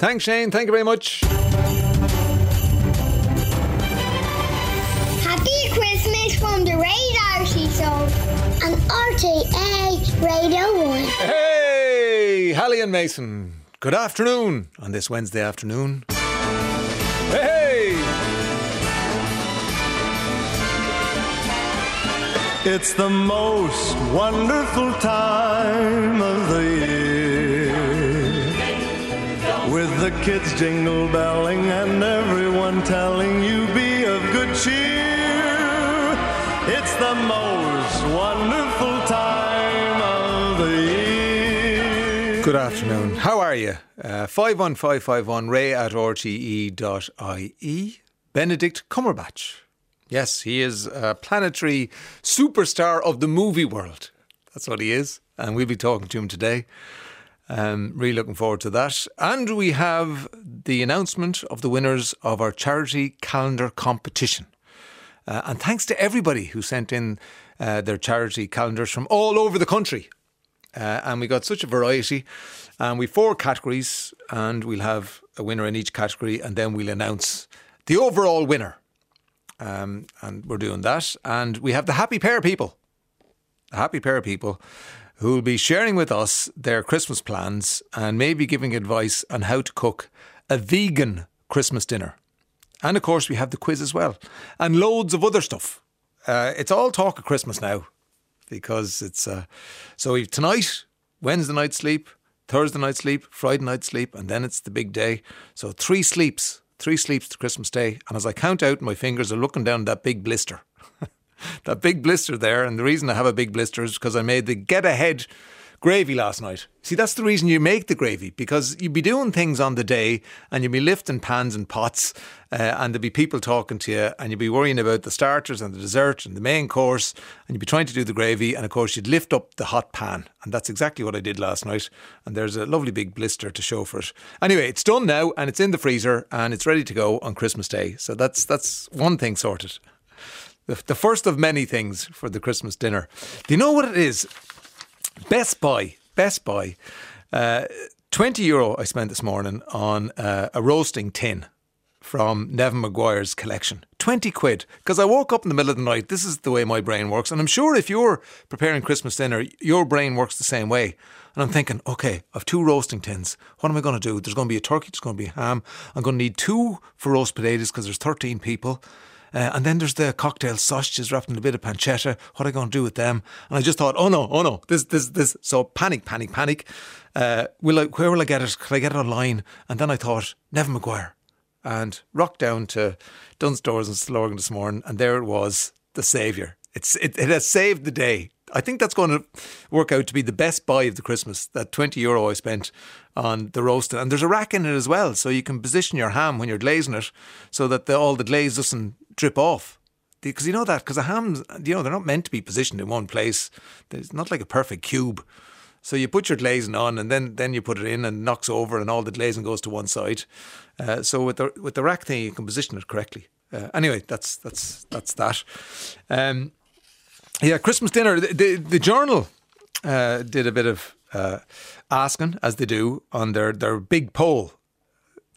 Thanks, Shane. Thank you very much. Happy Christmas from the Ray D'Arcy Show on RTE Radio 1. Hey, Hallie and Mason. Good afternoon on this Wednesday afternoon. Hey! It's the most wonderful time of the With the kids jingle belling and everyone telling you be of good cheer. It's the most wonderful time of the year. Good afternoon. How are you? Uh, 51551 ray at rte.ie. Benedict Cumberbatch. Yes, he is a planetary superstar of the movie world. That's what he is. And we'll be talking to him today. Um, really looking forward to that. And we have the announcement of the winners of our charity calendar competition. Uh, and thanks to everybody who sent in uh, their charity calendars from all over the country. Uh, and we got such a variety. And we four categories, and we'll have a winner in each category, and then we'll announce the overall winner. Um, and we're doing that. And we have the Happy Pear of people, the Happy Pear of people who will be sharing with us their Christmas plans and maybe giving advice on how to cook a vegan Christmas dinner. And of course, we have the quiz as well, and loads of other stuff. Uh, it's all talk of Christmas now because it's uh, so tonight, Wednesday night sleep, Thursday night sleep, Friday night sleep, and then it's the big day. So three sleeps, three sleeps to Christmas Day. And as I count out, my fingers are looking down that big blister, that big blister there. And the reason I have a big blister is because I made the get ahead gravy last night. See, that's the reason you make the gravy because you'd be doing things on the day and you'd be lifting pans and pots uh, and there'd be people talking to you and you'd be worrying about the starters and the dessert and the main course and you'd be trying to do the gravy and of course you'd lift up the hot pan and that's exactly what I did last night and there's a lovely big blister to show for it. Anyway, it's done now and it's in the freezer and it's ready to go on Christmas Day. So that's that's one thing sorted. The, the first of many things for the Christmas dinner. Do you know what it is? Best Buy, Best Buy, uh, 20 euro I spent this morning on uh, a roasting tin from Neven Maguire's collection. 20 quid. Because I woke up in the middle of the night. This is the way my brain works. And I'm sure if you're preparing Christmas dinner, your brain works the same way. And I'm thinking, okay, I've two roasting tins. What am I going to do? There's going to be a turkey, there's going to be ham. I'm going to need two for roast potatoes because there's 13 people. Uh, and then there's the cocktail sausages wrapped in a bit of pancetta. What are I going to do with them? And I just thought, oh no, oh no, this, this, this. So panic, panic, panic. Uh, will I, where will I get it? Can I get it online? And then I thought, Neven Maguire. And rocked down to Dunnes Stores and Stillorgan this morning, and there it was, the saviour. It's it, it has saved the day. I think that's going to work out to be the best buy of the Christmas. That 20 euro I spent on the roasting. And there's a rack in it as well. So you can position your ham when you're glazing it so that the, all the glaze doesn't drip off. Because you know that, because the hams, you know, they're not meant to be positioned in one place. It's not like a perfect cube. So you put your glazing on, and then, then you put it in, and knocks over, and all the glazing goes to one side. Uh, so with the with the rack thing, you can position it correctly. Uh, anyway, that's that's that's that. Um, yeah, Christmas dinner. The the, the journal uh, did a bit of uh, asking, as they do, on their their big poll.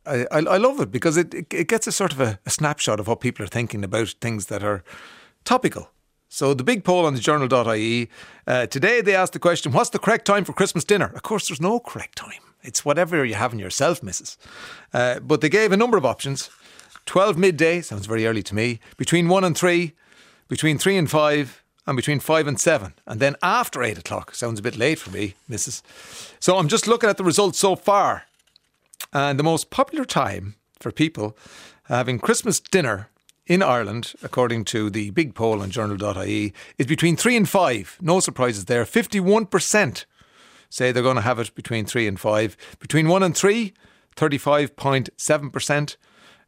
I, I, I love it because it, it, gets a sort of a, a snapshot of what people are thinking about things that are topical. So the big poll on the journal.ie, uh, today they asked the question, what's the correct time for Christmas dinner? Of course, there's no correct time. It's whatever you're having yourself, missus. Uh, but they gave a number of options. 12 midday, sounds very early to me, between 1 and 3, between 3 and 5, and between 5 and 7. And then after 8 o'clock, sounds a bit late for me, missus. So I'm just looking at the results so far. And the most popular time for people having Christmas dinner in Ireland, according to the big poll on journal.ie, is between 3 and 5. No surprises there. 51% say they're going to have it between 3 and 5. Between 1 and 3, 35.7%.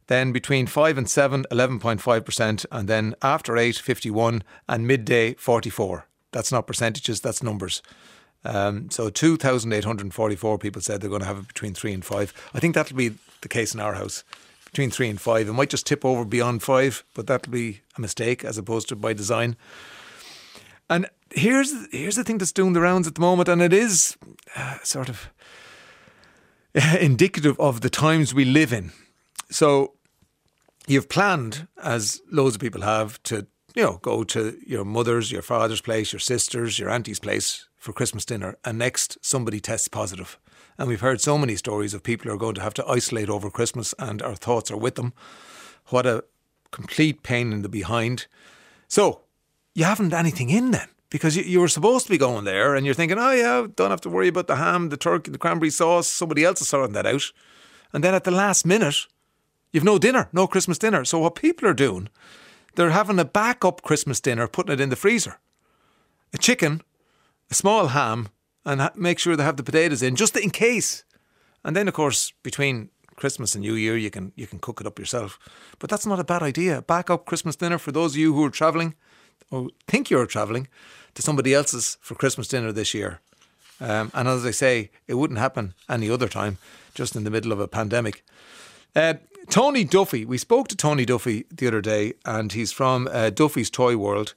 Then between 5 and 7, 11.5%. And then after 8, 51. And midday, 44. That's not percentages, that's numbers. Um, so 2,844 people said they're going to have it between 3 and 5. I think that'll be the case in our house. Between 3 and 5. It might just tip over beyond 5, but that'll be a mistake as opposed to by design. And here's here's the thing that's doing the rounds at the moment, and it is uh, sort of indicative of the times we live in. So you've planned, as loads of people have, to you know go to your mother's, your father's place, your sister's, your auntie's place for Christmas dinner, and next somebody tests positive. And we've heard so many stories of people who are going to have to isolate over Christmas, and our thoughts are with them. What a complete pain in the behind. So you haven't anything in then because you, you were supposed to be going there and you're thinking, oh yeah, don't have to worry about the ham, the turkey, the cranberry sauce. Somebody else is sorting that out. And then at the last minute, you've no dinner, no Christmas dinner. So what people are doing, they're having a backup Christmas dinner, putting it in the freezer. A chicken, a small ham, and ha- make sure they have the potatoes in just in case. And then, of course, between Christmas and New Year, you can you can cook it up yourself. But that's not a bad idea. Backup Christmas dinner for those of you who are travelling or think you're travelling to somebody else's for Christmas dinner this year. Um, and as I say, it wouldn't happen any other time, just in the middle of a pandemic. Uh, Tony Duffy, we spoke to Tony Duffy the other day, and he's from uh, Duffy's Toy World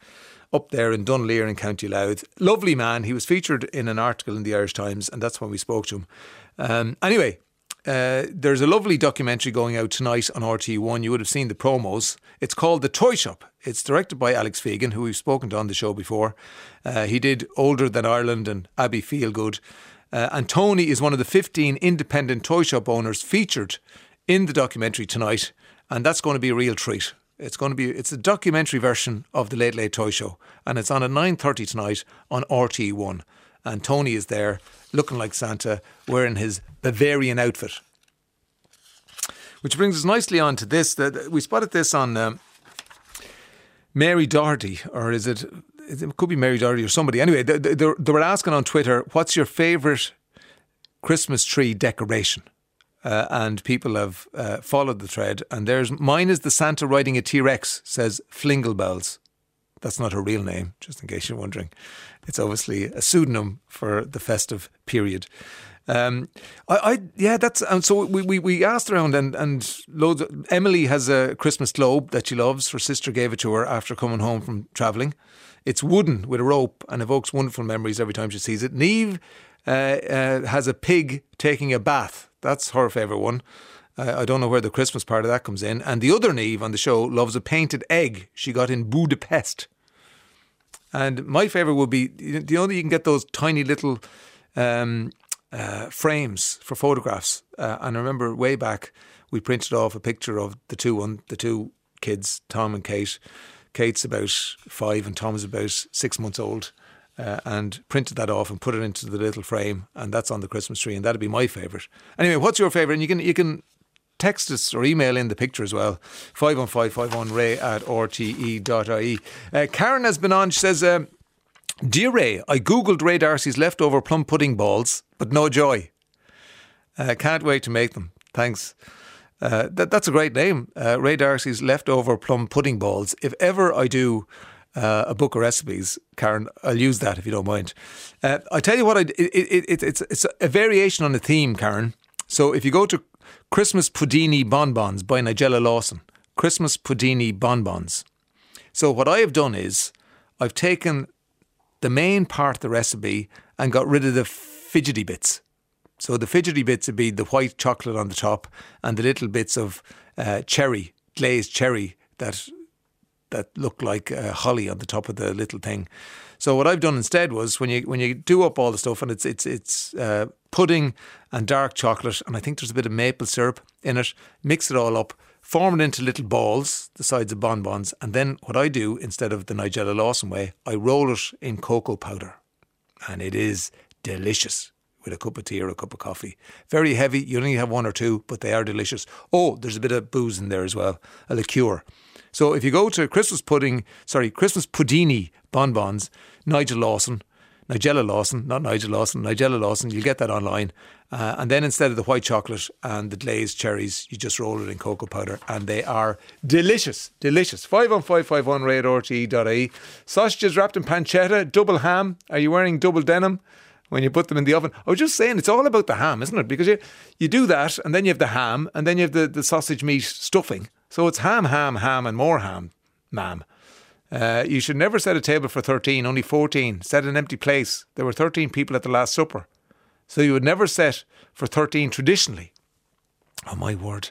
up there in Dunleer in County Louth. Lovely man. He was featured in an article in the Irish Times, and that's when we spoke to him. Um, anyway, uh, there's a lovely documentary going out tonight on RTÉ1. You would have seen the promos. It's called The Toy Shop. It's directed by Alex Fegan, who we've spoken to on the show before. Uh, he did Older Than Ireland and Abbey Feelgood. Uh, and Tony is one of the 15 independent toy shop owners featured in the documentary tonight. And that's going to be a real treat. It's going to be it's a documentary version of the Late Late Toy Show, and it's on at nine thirty tonight on RT One. And Tony is there, looking like Santa, wearing his Bavarian outfit. Which brings us nicely on to this. That we spotted this on um, Mary Doherty, or is it? It could be Mary Doherty or somebody. Anyway, they, they, they were asking on Twitter, "What's your favourite Christmas tree decoration?" Uh, and people have uh, followed the thread. And there's mine is the Santa riding a T Rex, says Flinglebells. That's not her real name, just in case you're wondering. It's obviously a pseudonym for the festive period. Um, I, I, yeah, that's and so we, we, we asked around and and loads. Of, Emily has a Christmas globe that she loves. Her sister gave it to her after coming home from travelling. It's wooden with a rope and evokes wonderful memories every time she sees it. Neve has a pig taking a bath. That's her favourite one. Uh, I don't know where the Christmas part of that comes in. And the other Neve on the show loves a painted egg she got in Budapest. And my favourite would be the only you can get those tiny little um, uh, frames for photographs. Uh, and I remember way back we printed off a picture of the two one the two kids, Tom and Kate. Kate's about five and Tom's about six months old. Uh, and printed that off and put it into the little frame, and that's on the Christmas tree, and that'd be my favourite. Anyway, what's your favourite? And you can you can text us or email in the picture as well. 51551 ray at rte.ie. Uh, Karen has been on. She says, um, Dear Ray, I googled Ray D'Arcy's leftover plum pudding balls, but no joy. Uh, can't wait to make them. Thanks. Uh, that, that's a great name. Uh, Ray D'Arcy's leftover plum pudding balls. If ever I do uh, a book of recipes, Karen, I'll use that if you don't mind. Uh, I tell you what, I, it, it, it, it's, it's a variation on a theme, Karen. So if you go to Christmas Puddini Bonbons by Nigella Lawson. Christmas Puddini Bonbons. So what I have done is I've taken the main part of the recipe and got rid of the fidgety bits. So the fidgety bits would be the white chocolate on the top and the little bits of uh, cherry, glazed cherry that that look like uh, holly on the top of the little thing. So what I've done instead was when you when you do up all the stuff and it's it's it's uh, pudding and dark chocolate and I think there's a bit of maple syrup in it. Mix it all up, form it into little balls the size of bonbons, and then what I do instead of the Nigella Lawson way, I roll it in cocoa powder, and it is delicious with a cup of tea or a cup of coffee. Very heavy. You only have one or two, but they are delicious. Oh, there's a bit of booze in there as well, a liqueur. So if you go to Christmas pudding, sorry, Christmas Puddini bonbons, Nigel Lawson, Nigella Lawson, not Nigel Lawson, Nigella Lawson, you'll get that online. Uh, and then instead of the white chocolate and the glazed cherries, you just roll it in cocoa powder and they are delicious, delicious. 51551 radioRTE.ie. Sausages wrapped in pancetta, double ham. Are you wearing double denim? when you put them in the oven. I was just saying, it's all about the ham, isn't it? Because you, you do that, and then you have the ham, and then you have the, the sausage meat stuffing. So it's ham, ham, ham, and more ham, ma'am. Uh, you should never set a table for 13, only 14. Set an empty place. There were 13 people at the Last Supper. So you would never set for 13 traditionally. Oh, my word.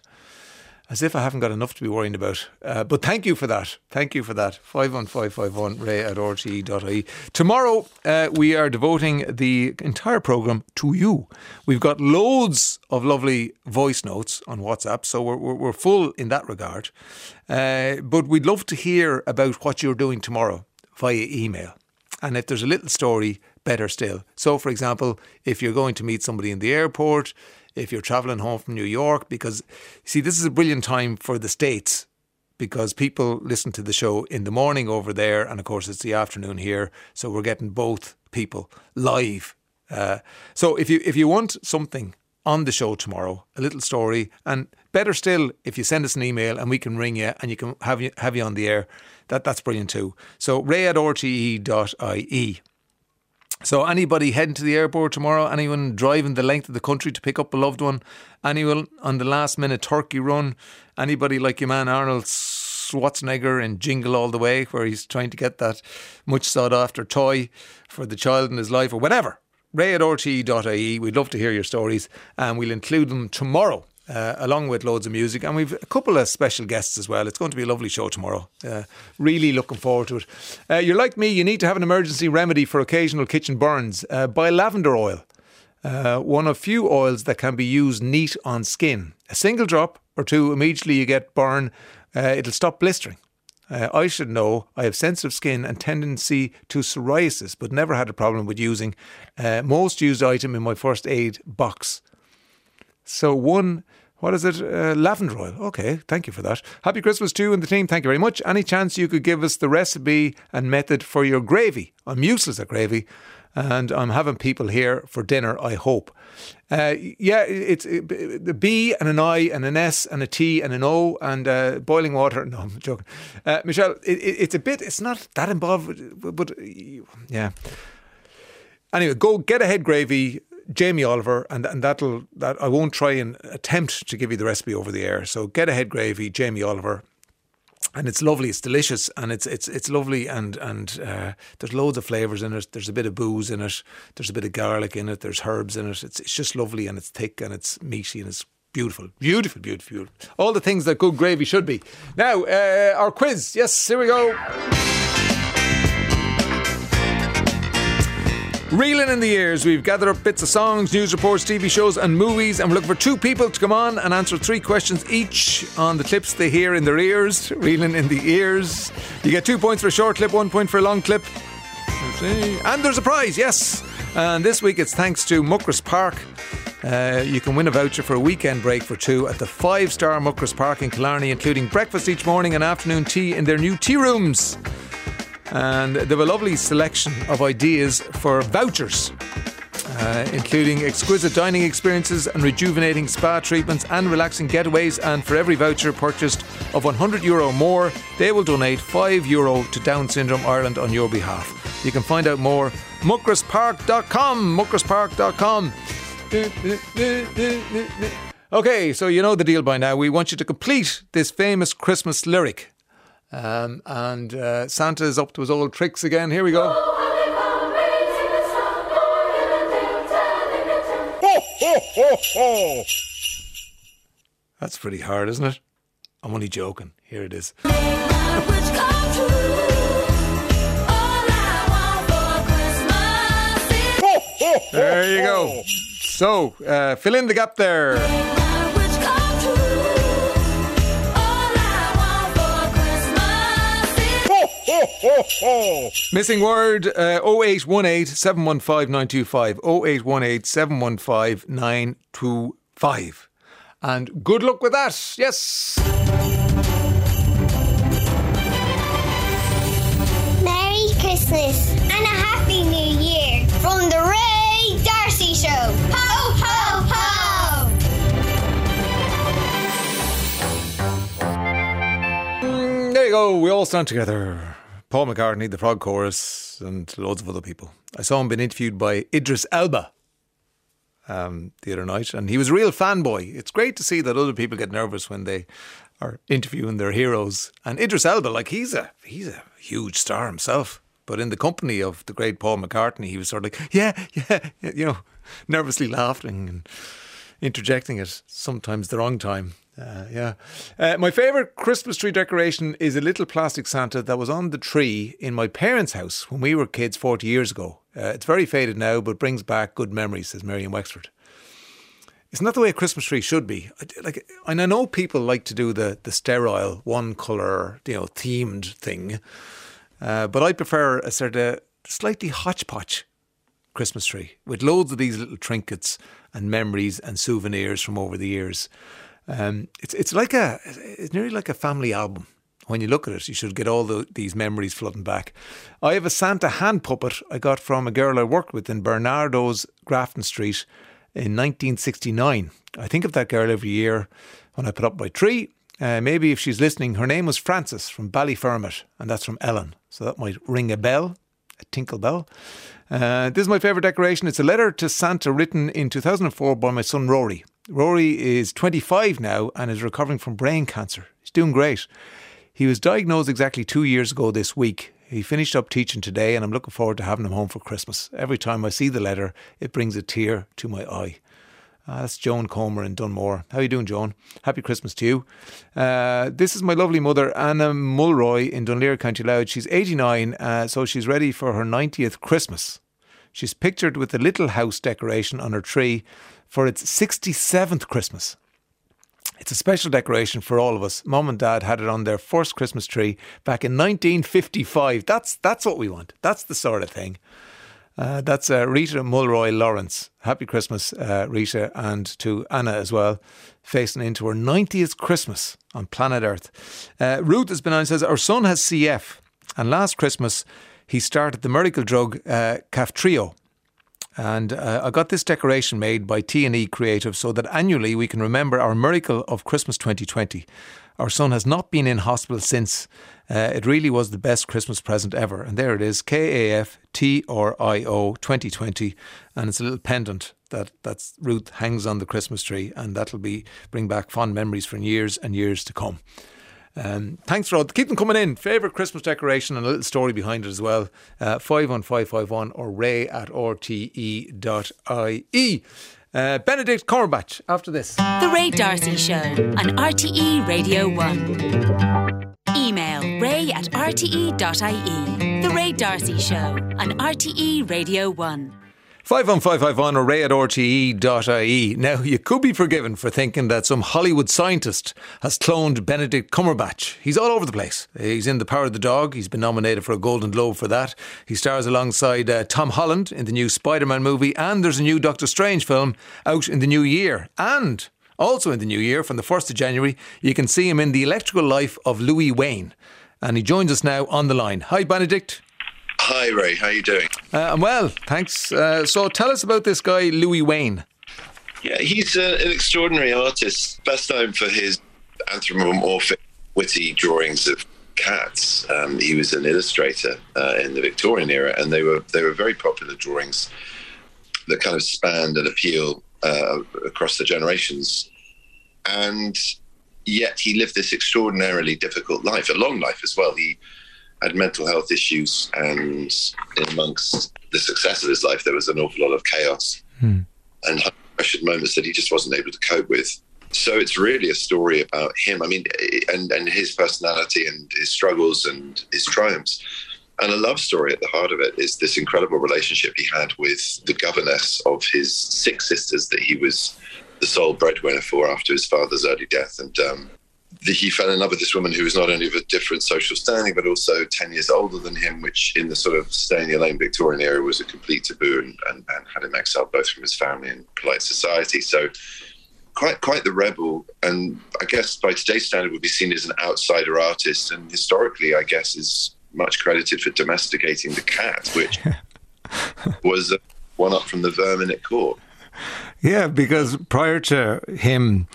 As if I haven't got enough to be worrying about. Uh, but thank you for that. Thank you for that. 51551 ray at rte.ie. Tomorrow, uh, we are devoting the entire programme to you. We've got loads of lovely voice notes on WhatsApp, so we're, we're, we're full in that regard. Uh, but we'd love to hear about what you're doing tomorrow via email. And if there's a little story, better still. So, for example, if you're going to meet somebody in the airport, if you're travelling home from New York, because see, this is a brilliant time for the States because people listen to the show in the morning over there, and of course, it's the afternoon here. So, we're getting both people live. Uh, so, if you if you want something on the show tomorrow, a little story, and better still, if you send us an email and we can ring you and you can have you have you on the air, that that's brilliant too. So ray at rte.ie. So anybody heading to the airport tomorrow, anyone driving the length of the country to pick up a loved one, anyone on the last minute turkey run, anybody like your man Arnold Schwarzenegger in Jingle All the Way, where he's trying to get that much sought after toy for the child in his life or whatever. Ray at rte.ie. We'd love to hear your stories and we'll include them tomorrow uh, along with loads of music. And we've a couple of special guests as well. It's going to be a lovely show tomorrow. Uh, really looking forward to it. Uh, you're like me, you need to have an emergency remedy for occasional kitchen burns. Uh, buy lavender oil, uh, one of few oils that can be used neat on skin. A single drop or two, immediately you get burn, uh, it'll stop blistering. Uh, I should know I have sensitive skin and tendency to psoriasis, but never had a problem with using uh, most used item in my first aid box. So one, what is it? Uh, lavender oil. Okay, thank you for that. Happy Christmas to you and the team. Thank you very much. Any chance you could give us the recipe and method for your gravy? I'm useless at gravy, and I'm having people here for dinner. I hope. Uh, yeah, it's it, the B and an I and an S and a T and an O and uh, boiling water. No, I'm joking. Uh, Michelle, it, it's a bit. It's not that involved, but yeah. Anyway, go get ahead gravy. Jamie Oliver, and and that'll that I won't try and attempt to give you the recipe over the air. So get ahead gravy, Jamie Oliver, and it's lovely. It's delicious, and it's it's it's lovely, and and uh, there's loads of flavors in it. There's a bit of booze in it. There's a bit of garlic in it. There's herbs in it. It's it's just lovely, and it's thick, and it's meaty, and it's beautiful, beautiful, beautiful, beautiful. All the things that good gravy should be. Now uh, our quiz. Yes, here we go. Reeling in the ears, we've gathered up bits of songs, news reports, TV shows, and movies, and we're looking for two people to come on and answer three questions each on the clips they hear in their ears. Reeling in the ears. You get two points for a short clip, one point for a long clip. And there's a prize, yes. And this week it's thanks to Muckross Park. Uh, you can win a voucher for a weekend break for two at the five star Muckross Park in Killarney, including breakfast each morning and afternoon tea in their new tea rooms and they have a lovely selection of ideas for vouchers. Uh, including exquisite dining experiences and rejuvenating spa treatments and relaxing getaways. And for every voucher purchased of 100 euro more, they will donate 5 euro to Down Syndrome Ireland on your behalf. You can find out more muckrosspark.com. Muckrosspark.com. Okay, so you know the deal by now. We want you to complete this famous Christmas lyric. Um, and uh, Santa is up to his old tricks again. Here we go. That's pretty hard, isn't it? I'm only joking. Here it is. There you go. So, uh, fill in the gap there. Missing word uh, 0818 715 925. 0818 715 925. And good luck with that. Yes. Merry Christmas and a Happy New Year from the Ray D'Arcy Show. Ho, ho, ho! Mm, there you go. We all stand together. Paul McCartney, the Frog Chorus, and loads of other people. I saw him being interviewed by Idris Elba um, the other night, and he was a real fanboy. It's great to see that other people get nervous when they are interviewing their heroes. And Idris Elba, like he's a he's a huge star himself, but in the company of the great Paul McCartney, he was sort of like, yeah, yeah, yeah you know. nervously laughing and interjecting at sometimes the wrong time. Uh, yeah. Uh, my favourite Christmas tree decoration is a little plastic Santa that was on the tree in my parents' house when we were kids 40 years ago. Uh, it's very faded now, but brings back good memories, says Marion Wexford. It's not the way a Christmas tree should be? Like, and I know people like to do the the sterile one color, you know, themed thing, uh, but I prefer a sort of slightly hodgepodge Christmas tree with loads of these little trinkets and memories and souvenirs from over the years. Um, it's it's like a it's nearly like a family album. When you look at it, you should get all the, these memories flooding back. I have a Santa hand puppet I got from a girl I worked with in Barnardo's Grafton Street in 1969. I think of that girl every year when I put up my tree. Uh, maybe if she's listening, her name was Frances from Ballyfermot, and that's from Ellen. So that might ring a bell, a tinkle bell. Uh, this is my favourite decoration. It's a letter to Santa written in 2004 by my son Rory. Rory is 25 now and is recovering from brain cancer. He's doing great. He was diagnosed exactly two years ago this week. He finished up teaching today, and I'm looking forward to having him home for Christmas. Every time I see the letter, it brings a tear to my eye. Uh, that's Joan Comer in Dunmore. How are you doing, Joan? Happy Christmas to you. Uh, this is my lovely mother, Anna Mulroy in Dunleer, County Louth. She's 89, uh, so she's ready for her 90th Christmas. She's pictured with the little house decoration on her tree for its 67th Christmas. It's a special decoration for all of us. Mom and Dad had it on their first Christmas tree back in 1955. That's that's what we want. That's the sort of thing. Uh, that's uh, Rita Mulroy Lawrence. Happy Christmas, uh, Rita, and to Anna as well, facing into her 90th Christmas on planet Earth. Uh, Ruth has been on and says, Our son has CF, and last Christmas he started the miracle drug uh, Kaftrio. And uh, I got this decoration made by T&E Creative so that annually we can remember our miracle of Christmas 2020. Our son has not been in hospital since. Uh, it really was the best Christmas present ever. And there it is, K A F T R I O 2020. And it's a little pendant that that's Ruth hangs on the Christmas tree. And that'll be bring back fond memories for years and years to come. Um, thanks, Rod. Keep them coming in. Favourite Christmas decoration and a little story behind it as well. Uh, 51551 or ray at rte.ie. Uh, Benedict Cumberbatch after this. The Ray D'Arcy Show on RTE Radio 1. Email ray at rte.ie. The Ray D'Arcy Show on RTE Radio 1. 51551 or ray at rte.ie. Now, you could be forgiven for thinking that some Hollywood scientist has cloned Benedict Cumberbatch. He's all over the place. He's in The Power of the Dog. He's been nominated for a Golden Globe for that. He stars alongside uh, Tom Holland in the new Spider Man movie, and there's a new Doctor Strange film out in the new year. And also in the new year, from the 1st of January, you can see him in The Electrical Life of Louis Wain. And he joins us now on the line. Hi, Benedict. Hi, Ray. How are you doing? Uh, I'm well, thanks. Uh, so tell us about this guy, Louis Wain. Yeah, he's uh, an extraordinary artist, best known for his anthropomorphic, witty drawings of cats. Um, he was an illustrator uh, in the Victorian era, and they were they were very popular drawings that kind of spanned and appeal uh, across the generations. And yet, he lived this extraordinarily difficult life, a long life as well. He had mental health issues, and amongst the success of his life, there was an awful lot of chaos hmm. and pressured moments that he just wasn't able to cope with. So it's really a story about him. I mean, and and his personality and his struggles and his triumphs. And a love story at the heart of it is this incredible relationship he had with the governess of his six sisters that he was the sole breadwinner for after his father's early death. And um, he fell in love with this woman who was not only of a different social standing, but also 10 years older than him, which in the sort of stay in your lane Victorian era was a complete taboo and, and, and, had him exiled both from his family and polite society. So quite quite the rebel. And I guess by today's standard would be seen as an outsider artist. And historically, I guess, is much credited for domesticating the cat, which was one up from the vermin at court. Yeah, because prior to him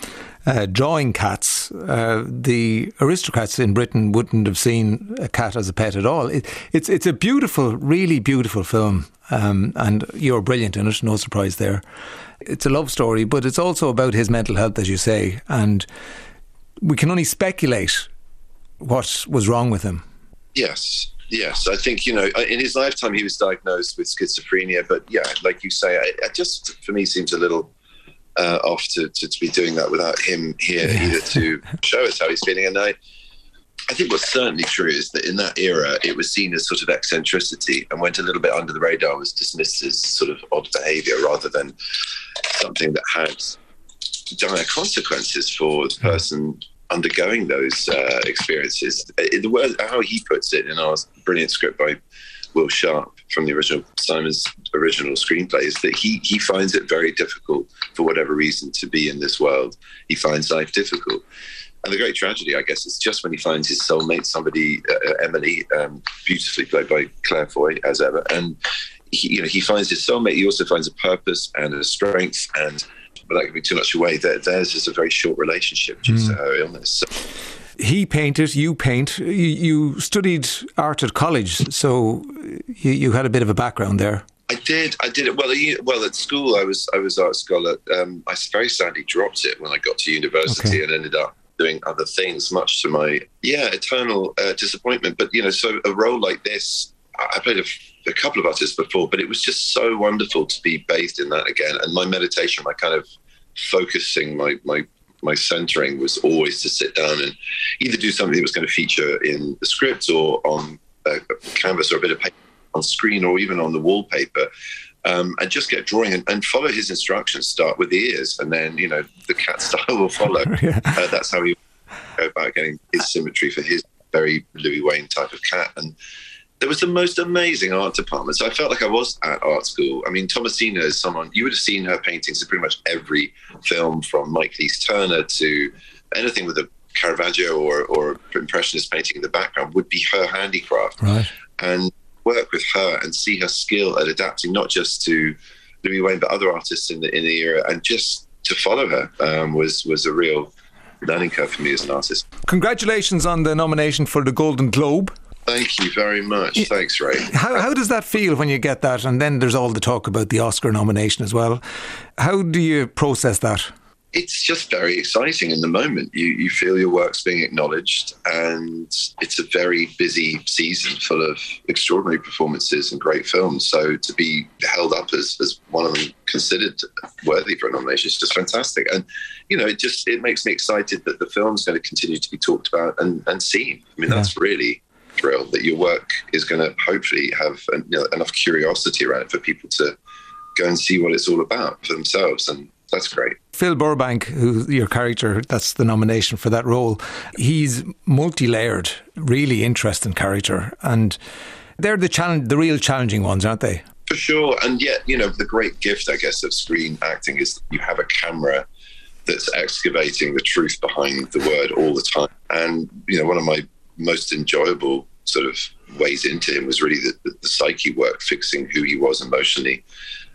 uh, drawing cats, uh, the aristocrats in Britain wouldn't have seen a cat as a pet at all. It, it's it's a beautiful, really beautiful film, um, and you're brilliant in it. No surprise there. It's a love story, but it's also about his mental health, as you say, and we can only speculate what was wrong with him. Yes, yes, I think you know in his lifetime he was diagnosed with schizophrenia, but yeah, like you say, it just for me seems a little uh, off to, to, to be doing that without him here either to show us how he's feeling. And I, I think what's certainly true is that in that era, it was seen as sort of eccentricity and went a little bit under the radar, was dismissed as sort of odd behavior rather than something that had dire consequences for the person undergoing those uh, experiences. The word, how he puts it in our brilliant script by Will Sharpe from the original Simon's original screenplay is that he he finds it very difficult for whatever reason to be in this world. He finds life difficult. And the great tragedy, I guess, is just when he finds his soulmate, somebody, uh, uh Emily, um, beautifully played by Claire Foy, as ever, and he, you know, he finds his soulmate. He also finds a purpose and a strength, and but that could be too much away. Theirs is a very short relationship due mm. to her illness. So, he painted, you paint. You, you, studied art at college, so you, you, had a bit of a background there. I did. I did it well. Well, at school, I was I was art scholar. Um, I very sadly dropped it when I got to university okay. and ended up doing other things, much to my yeah eternal uh, disappointment. But you know, so a role like this, I played a, a couple of artists before, but it was just so wonderful to be bathed in that again. And my meditation, my kind of focusing, my my my centering was always to sit down and either do something that was going to feature in the script or on a, canvas or a bit of paper on screen or even on the wallpaper. Um, and just get drawing and, and, follow his instructions. Start with the ears, and then you know the cat style will follow. yeah. uh, that's how he go about getting his symmetry for his very Louis Wain type of cat. And there was the most amazing art department. So I felt like I was at art school. I mean, Thomasina is someone you would have seen her paintings in pretty much every film from Mike Leigh's Turner to anything with a Caravaggio or, or impressionist painting in the background would be her handicraft. Right. And work with her and see her skill at adapting not just to Louis Wain but other artists in the in the era and just to follow her um, was was a real learning curve for me as an artist. Congratulations on the nomination for the Golden Globe. Thank you very much. Thanks, Ray. How, how does that feel when you get that? And then there's all the talk about the Oscar nomination as well. How do you process that? It's just very exciting in the moment. You, you feel your work's being acknowledged, and it's a very busy season full of extraordinary performances and great films. So to be held up as, as one of them considered worthy for a nomination is just fantastic. And, you know, it just it makes me excited that the film's going to continue to be talked about and, and seen. I mean, yeah. that's really thrill that your work is going to hopefully have you know, enough curiosity around it for people to go and see what it's all about for themselves. And that's great. Phil Burbank, who your character, that's the nomination for that role. He's multi-layered, really interesting character, and they're the challenge, the real challenging ones, aren't they? For sure, and yet you know the great gift, I guess, of screen acting is you have a camera that's excavating the truth behind the word all the time. And you know, one of my most enjoyable sort of ways into him was really the, the, the, psyche work, fixing who he was emotionally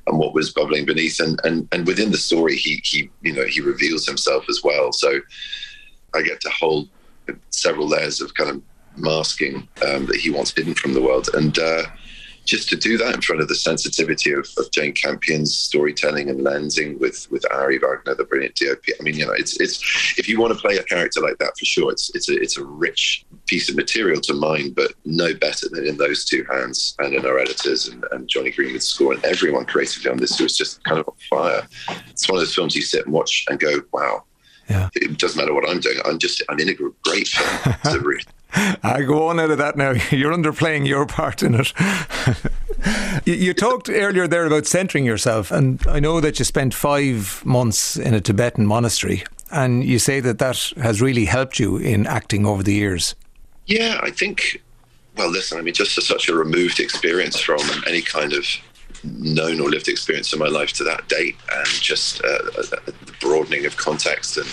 and what was bubbling beneath. And, and, and within the story, he, he, you know, he reveals himself as well. So I get to hold several layers of kind of masking um, that he wants hidden from the world. And, uh, just to do that in front of the sensitivity of, of Jane Campion's storytelling and lensing with with Ari Wegner, the brilliant DOP. I mean, you know, it's it's if you want to play a character like that for sure, it's it's a it's a rich piece of material to mine, but no better than in those two hands and in our editors and, and Jonny Greenwood's score and everyone creatively on this was just kind of on fire. It's one of those films you sit and watch and go, wow. Yeah. It doesn't matter what I'm doing. I'm just I'm in a great film. It's a really I go on out of that now. You're underplaying your part in it. you, talked earlier there about centering yourself, and I know that you spent five months in a Tibetan monastery, and you say that that has really helped you in acting over the years. Yeah, I think. Well, listen, I mean, just such a removed experience from any kind of known or lived experience in my life to that date, and just uh, uh the broadening of context and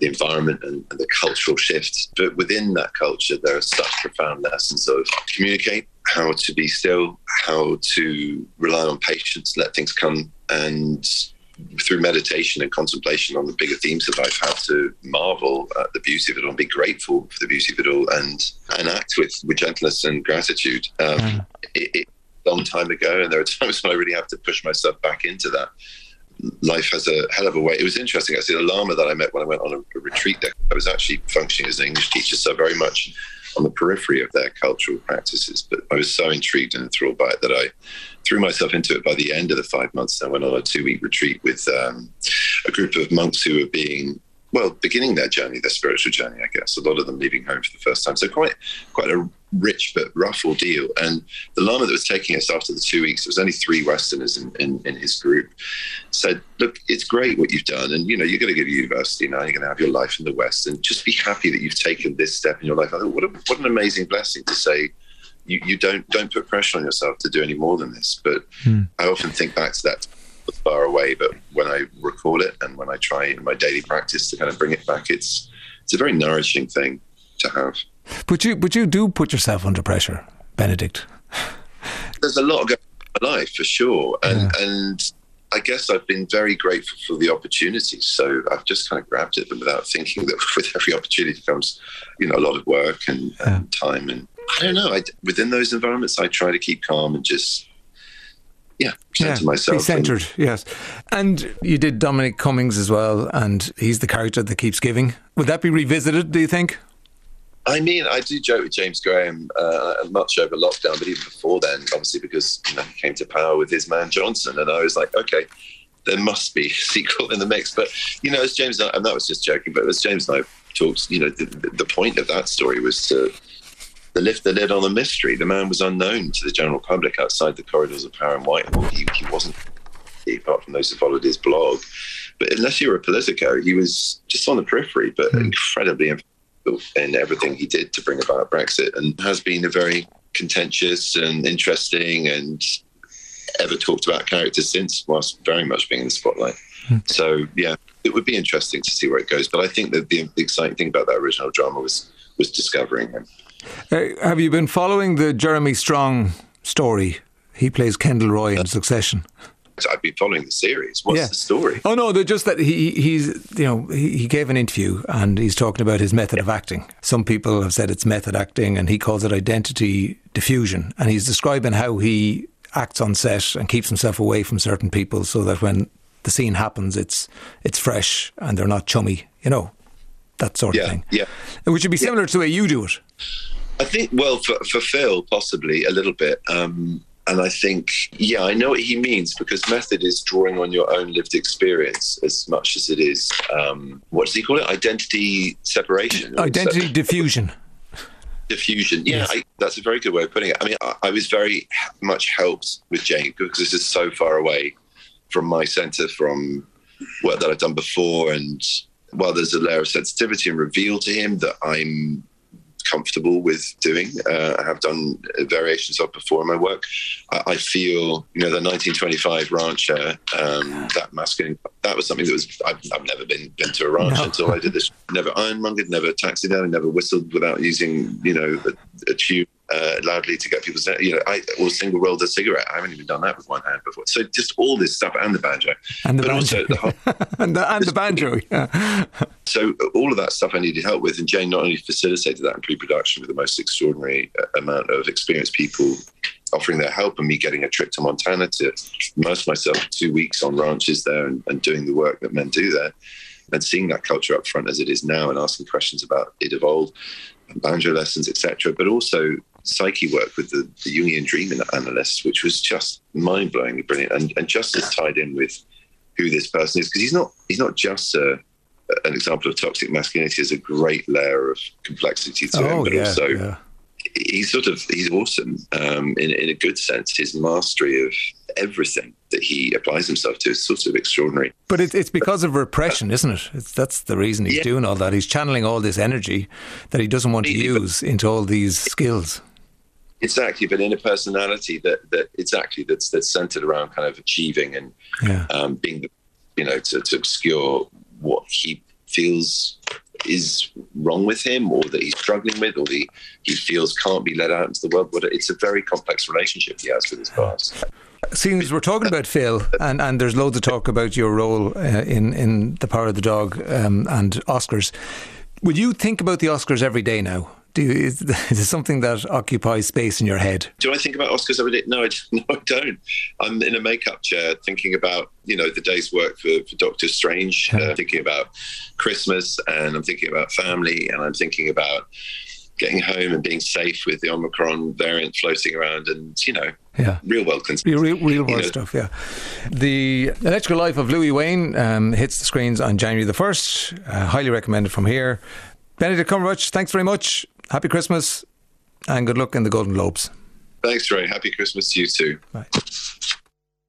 the environment and, and, the cultural shifts. But within that culture, there are such profound lessons of communicate, how to be still, how to rely on patience, let things come, and through meditation and contemplation on the bigger themes of life, how to marvel at the beauty of it all and be grateful for the beauty of it all and, and act with, with gentleness and gratitude. Um, mm. it, it, long time ago, and there are times when I really have to push myself back into that life has a hell of a way. It was interesting actually. The Lama that I met when I went on a, a retreat there, I was actually functioning as an English teacher, so very much on the periphery of their cultural practices. But I was so intrigued and enthralled by it that I threw myself into it by the end of the five months. I went on a two week retreat with um, a group of monks who were being well, beginning their journey, their spiritual journey, I guess. A lot of them leaving home for the first time. So quite quite a rich but rough ordeal. And the Lama that was taking us after the two weeks, there was only three Westerners in, in, in his group, said, look, it's great what you've done. And, you know, you're going to go to university now, you're going to have your life in the West and just be happy that you've taken this step in your life. I thought, what, a, what an amazing blessing to say, you, you don't don't put pressure on yourself to do any more than this. But hmm. I often think back to that far away, but when I recall it and when I try in my daily practice to kind of bring it back, it's it's a very nourishing thing to have. But you but you do put yourself under pressure, Benedict. There's a lot going on in my life for sure, and yeah. and I guess I've been very grateful for the opportunity. So I've just kind of grabbed it, but without thinking that with every opportunity comes, you know, a lot of work and, yeah. and time. And I don't know. I, within those environments, I try to keep calm and just yeah, center yeah, myself. Be centered, and, yes. And you did Dominic Cummings as well, and he's the character that keeps giving. Would that be revisited? Do you think? I mean, I do joke with James Graham uh, much over lockdown, but even before then, obviously, because you know, he came to power with his man Johnson, and I was like, okay, there must be a sequel in the mix. But you know, as James and that was just joking, but as James and I talked, you know, the, the point of that story was to to lift the lid on the mystery. The man was unknown to the general public outside the corridors of power in Whitehall. He, he wasn't, apart from those who followed his blog. But unless you were a Politico, he was just on the periphery, but mm. incredibly in everything he did to bring about Brexit and has been a very contentious and interesting and ever talked about character since, whilst very much being in the spotlight. Mm. So, yeah, it would be interesting to see where it goes. But I think that the, the exciting thing about that original drama was was discovering him. Uh, have you been following the Jeremy Strong story? He plays Kendall Roy in Succession. I've been following the series. What's yeah. the story? Oh no, they're just that he he's you know he, he gave an interview and he's talking about his method of acting. Some people have said it's method acting, and he calls it identity diffusion. And he's describing how he acts on set and keeps himself away from certain people so that when the scene happens, it's it's fresh and they're not chummy. You know, that sort yeah, of thing. Yeah. Which would be similar yeah. to the way you do it. I think, well, for, for Phil, possibly a little bit. Um, and I think, yeah, I know what he means because method is drawing on your own lived experience as much as it is, um, what does he call it? Identity separation? Identity diffusion. Diffusion. Yeah, yes. I, that's a very good way of putting it. I mean, I, I was very much helped with Jane because this is so far away from my centre, from work that I've done before. And while there's a layer of sensitivity and reveal to him that I'm comfortable with doing. Uh, I have done variations of before in my work. I, I feel, you know, the 1925 rancher, um, that masculine, that was something that was, I've, I've never been, been to a ranch no. until I did this. Never ironmongered, never taxied taxidermy, never whistled without using, you know, a, a tube uh, loudly to get people, you know, I or single rolled a cigarette. I haven't even done that with one hand before. So just all this stuff and the banjo, and the but banjo, the whole, and, the, and the banjo. Yeah. So all of that stuff I needed help with, and Jane not only facilitated that in pre-production with the most extraordinary uh, amount of experienced people offering their help, and me getting a trip to Montana to immerse myself two weeks on ranches there and, and doing the work that men do there and seeing that culture up front as it is now and asking questions about it evolved banjo lessons, etc. But also psyche work with the, the Jungian dream analyst, which was just mind blowingly brilliant and, and just as tied in with who this person is because he's not he's not just a, an example of toxic masculinity. There's a great layer of complexity to oh, him, but yeah, also yeah. he's sort of he's awesome um, in in a good sense. His mastery of everything that he applies himself to is sort of extraordinary. But it, it's because of repression, isn't it? It's, that's the reason he's yeah. doing all that. He's channeling all this energy that he doesn't want to use into all these skills. Exactly, but in a personality that that exactly that's that's centered around kind of achieving and yeah. um, being, the, you know, to, to obscure what he feels is wrong with him or that he's struggling with or that he feels can't be let out into the world. But it's a very complex relationship he has with his past. Seeing as we're talking about Phil, and, and there's loads of talk about your role uh, in, in The Power of the Dog um, and Oscars, would you think about the Oscars every day now? Do you, is, is it something that occupies space in your head? Do I think about Oscars every day? No, I, no, I don't. I'm in a makeup chair thinking about you know the day's work for, for Doctor Strange, uh, thinking about Christmas, and I'm thinking about family, and I'm thinking about getting home and being safe with the Omicron variant floating around, and you know, Yeah. real world concerns. Real, real world know, stuff, yeah. The Electrical Life of Louis Wain um, hits the screens on January the 1st. Uh, highly recommended from here. Benedict Cumberbatch, thanks very much. Happy Christmas and good luck in the Golden Globes. Thanks, Ray. Happy Christmas to you too. Bye.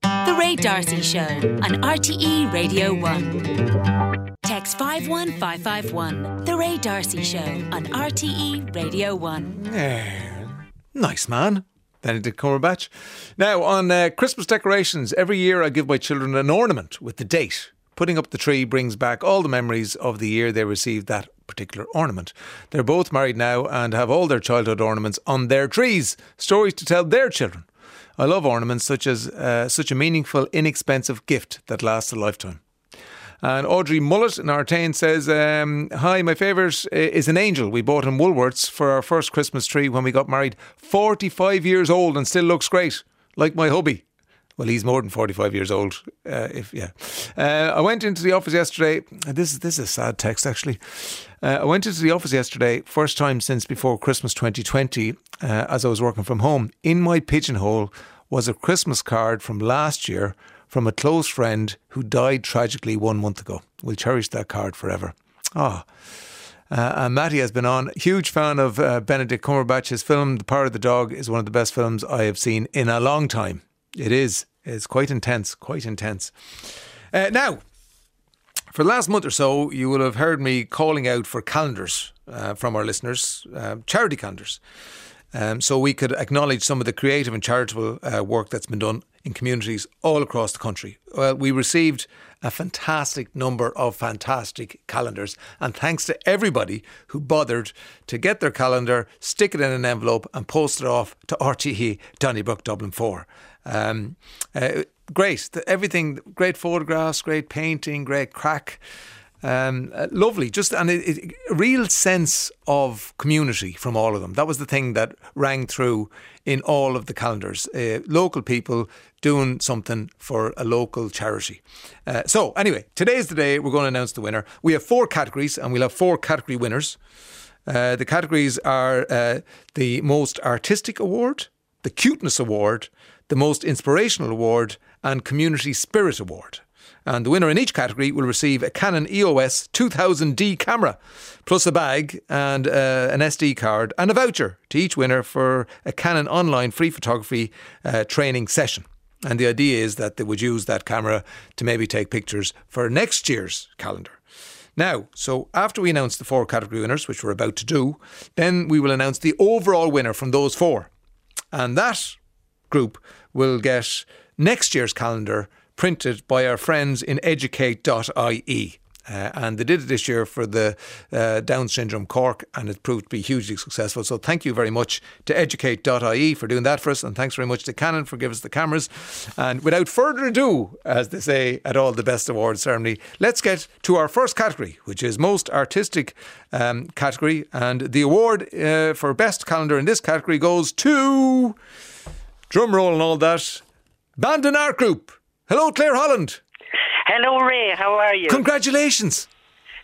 The Ray D'Arcy Show on RTE Radio 1. Text 51551. The Ray D'Arcy Show on RTE Radio 1. Nice man, Benedict Cumberbatch. Now, on uh, Christmas decorations, every year I give my children an ornament with the date. Putting up the tree brings back all the memories of the year they received that particular ornament. They're both married now and have all their childhood ornaments on their trees, stories to tell their children. I love ornaments such as uh, such a meaningful, inexpensive gift that lasts a lifetime. And Audrey Mullet in Artane says, um, Hi, my favourite uh, is an angel we bought in Woolworths for our first Christmas tree when we got married. 45 years old and still looks great, like my hubby. Well, he's more than 45 years old. Uh, if yeah, uh, I went into the office yesterday. This this is a sad text actually. Uh, I went into the office yesterday, first time since before Christmas 2020, uh, as I was working from home. In my pigeonhole was a Christmas card from last year from a close friend who died tragically one month ago. We'll cherish that card forever. Ah. Uh, and Matty has been on. Huge fan of uh, Benedict Cumberbatch's film. The Power of the Dog is one of the best films I have seen in a long time. It is. It's quite intense. Quite intense. Uh, now, for the last month or so, you will have heard me calling out for calendars uh, from our listeners, uh, charity calendars. Um, so we could acknowledge some of the creative and charitable uh, work that's been done in communities all across the country. Well, we received a fantastic number of fantastic calendars, and thanks to everybody who bothered to get their calendar, stick it in an envelope, and post it off to RTE Donnybrook Dublin 4. Um, uh, great, everything, great photographs, great painting, great crack. Um, uh, lovely, just and a real sense of community from all of them. That was the thing that rang through in all of the calendars. Uh, local people doing something for a local charity. Uh, so, anyway, today's the day we're going to announce the winner. We have four categories, and we'll have four category winners. Uh, the categories are uh, the most artistic award, the cuteness award, the most inspirational award, and community spirit award. And the winner in each category will receive a Canon EOS 2000D camera, plus a bag and uh, an SD card, and a voucher to each winner for a Canon online free photography uh, training session. And the idea is that they would use that camera to maybe take pictures for next year's calendar. Now, so after we announce the four category winners, which we're about to do, then we will announce the overall winner from those four. And that group will get next year's calendar printed by our friends in educate.ie. Uh, and they did it this year for the uh, Down syndrome Cork, and it proved to be hugely successful. So, thank you very much to educate.ie for doing that for us, and thanks very much to Canon for giving us the cameras. And without further ado, as they say at all the best awards ceremony, let's get to our first category, which is most artistic um, category. And the award uh, for best calendar in this category goes to drum roll and all that. Bandon Art Group. Hello, Claire Holland. Hello, Ray. How are you? Congratulations.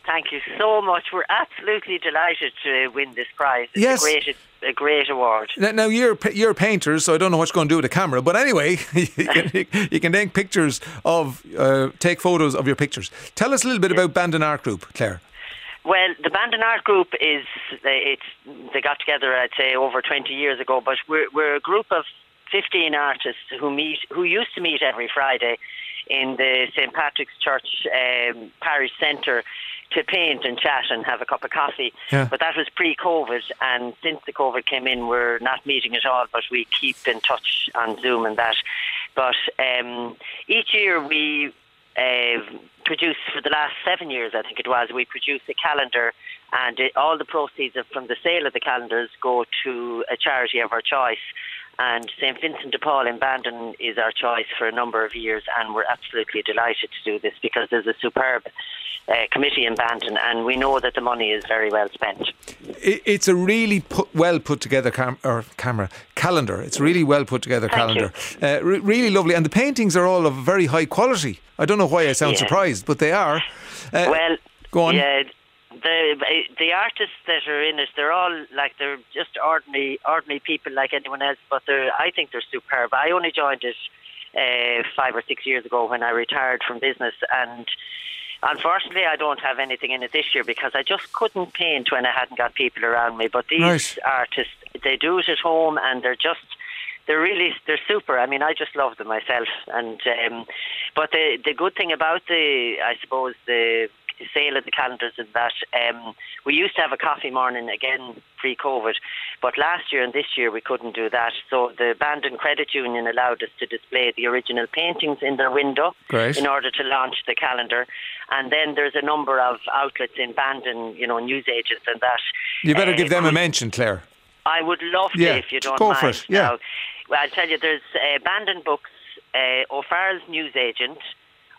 Thank you so much. We're absolutely delighted to win this prize. It's Yes. a great, a great award. Now, now you're you're painters, so I don't know what you're going to do with a camera. But anyway, you can, you can take pictures of, uh, take photos of your pictures. Tell us a little bit about Bandon Art Group, Claire. Well, the Bandon Art Group is it's they got together, I'd say, over 20 years ago. But we're we're a group of 15 artists who meet who used to meet every Friday in the St Patrick's Church um, Parish Centre to paint and chat and have a cup of coffee. Yeah. But that was pre-COVID, and since the COVID came in, we're not meeting at all. But we keep in touch on Zoom and that. But um, each year we uh, produce for the last seven years, I think it was. We produce a calendar, and it, all the proceeds of, from the sale of the calendars go to a charity of our choice. And St Vincent de Paul in Bandon is our choice for a number of years, and we're absolutely delighted to do this because there's a superb uh, committee in Bandon, and we know that the money is very well spent. It's a really put, well put together cam- or camera calendar. It's really well put together calendar. Uh, re- really lovely, and the paintings are all of very high quality. I don't know why I sound Yeah. surprised, but they are. Uh, Well, go on. Yeah, the the artists that are in it, they're all like they're just ordinary ordinary people like anyone else, but they're I think they're superb. I only joined it uh, five or six years ago when I retired from business, and unfortunately, I don't have anything in it this year because I just couldn't paint when I hadn't got people around me. But these Right. artists, they do it at home, and they're just they're really they're super. I mean, I just love them myself. And um, but the the good thing about the I suppose the sale of the calendars is that um, we used to have a coffee morning again pre-COVID, but last year and this year we couldn't do that. So the Bandon Credit Union allowed us to display the original paintings in their window Great. in order to launch the calendar. And then there's a number of outlets in Bandon, you know, newsagents and that. You better uh, give them a mention, Claire. I would love to if you don't go mind. for it, yeah. Now, well, I'll tell you, there's uh, Bandon Books, uh, O'Farrell's newsagent,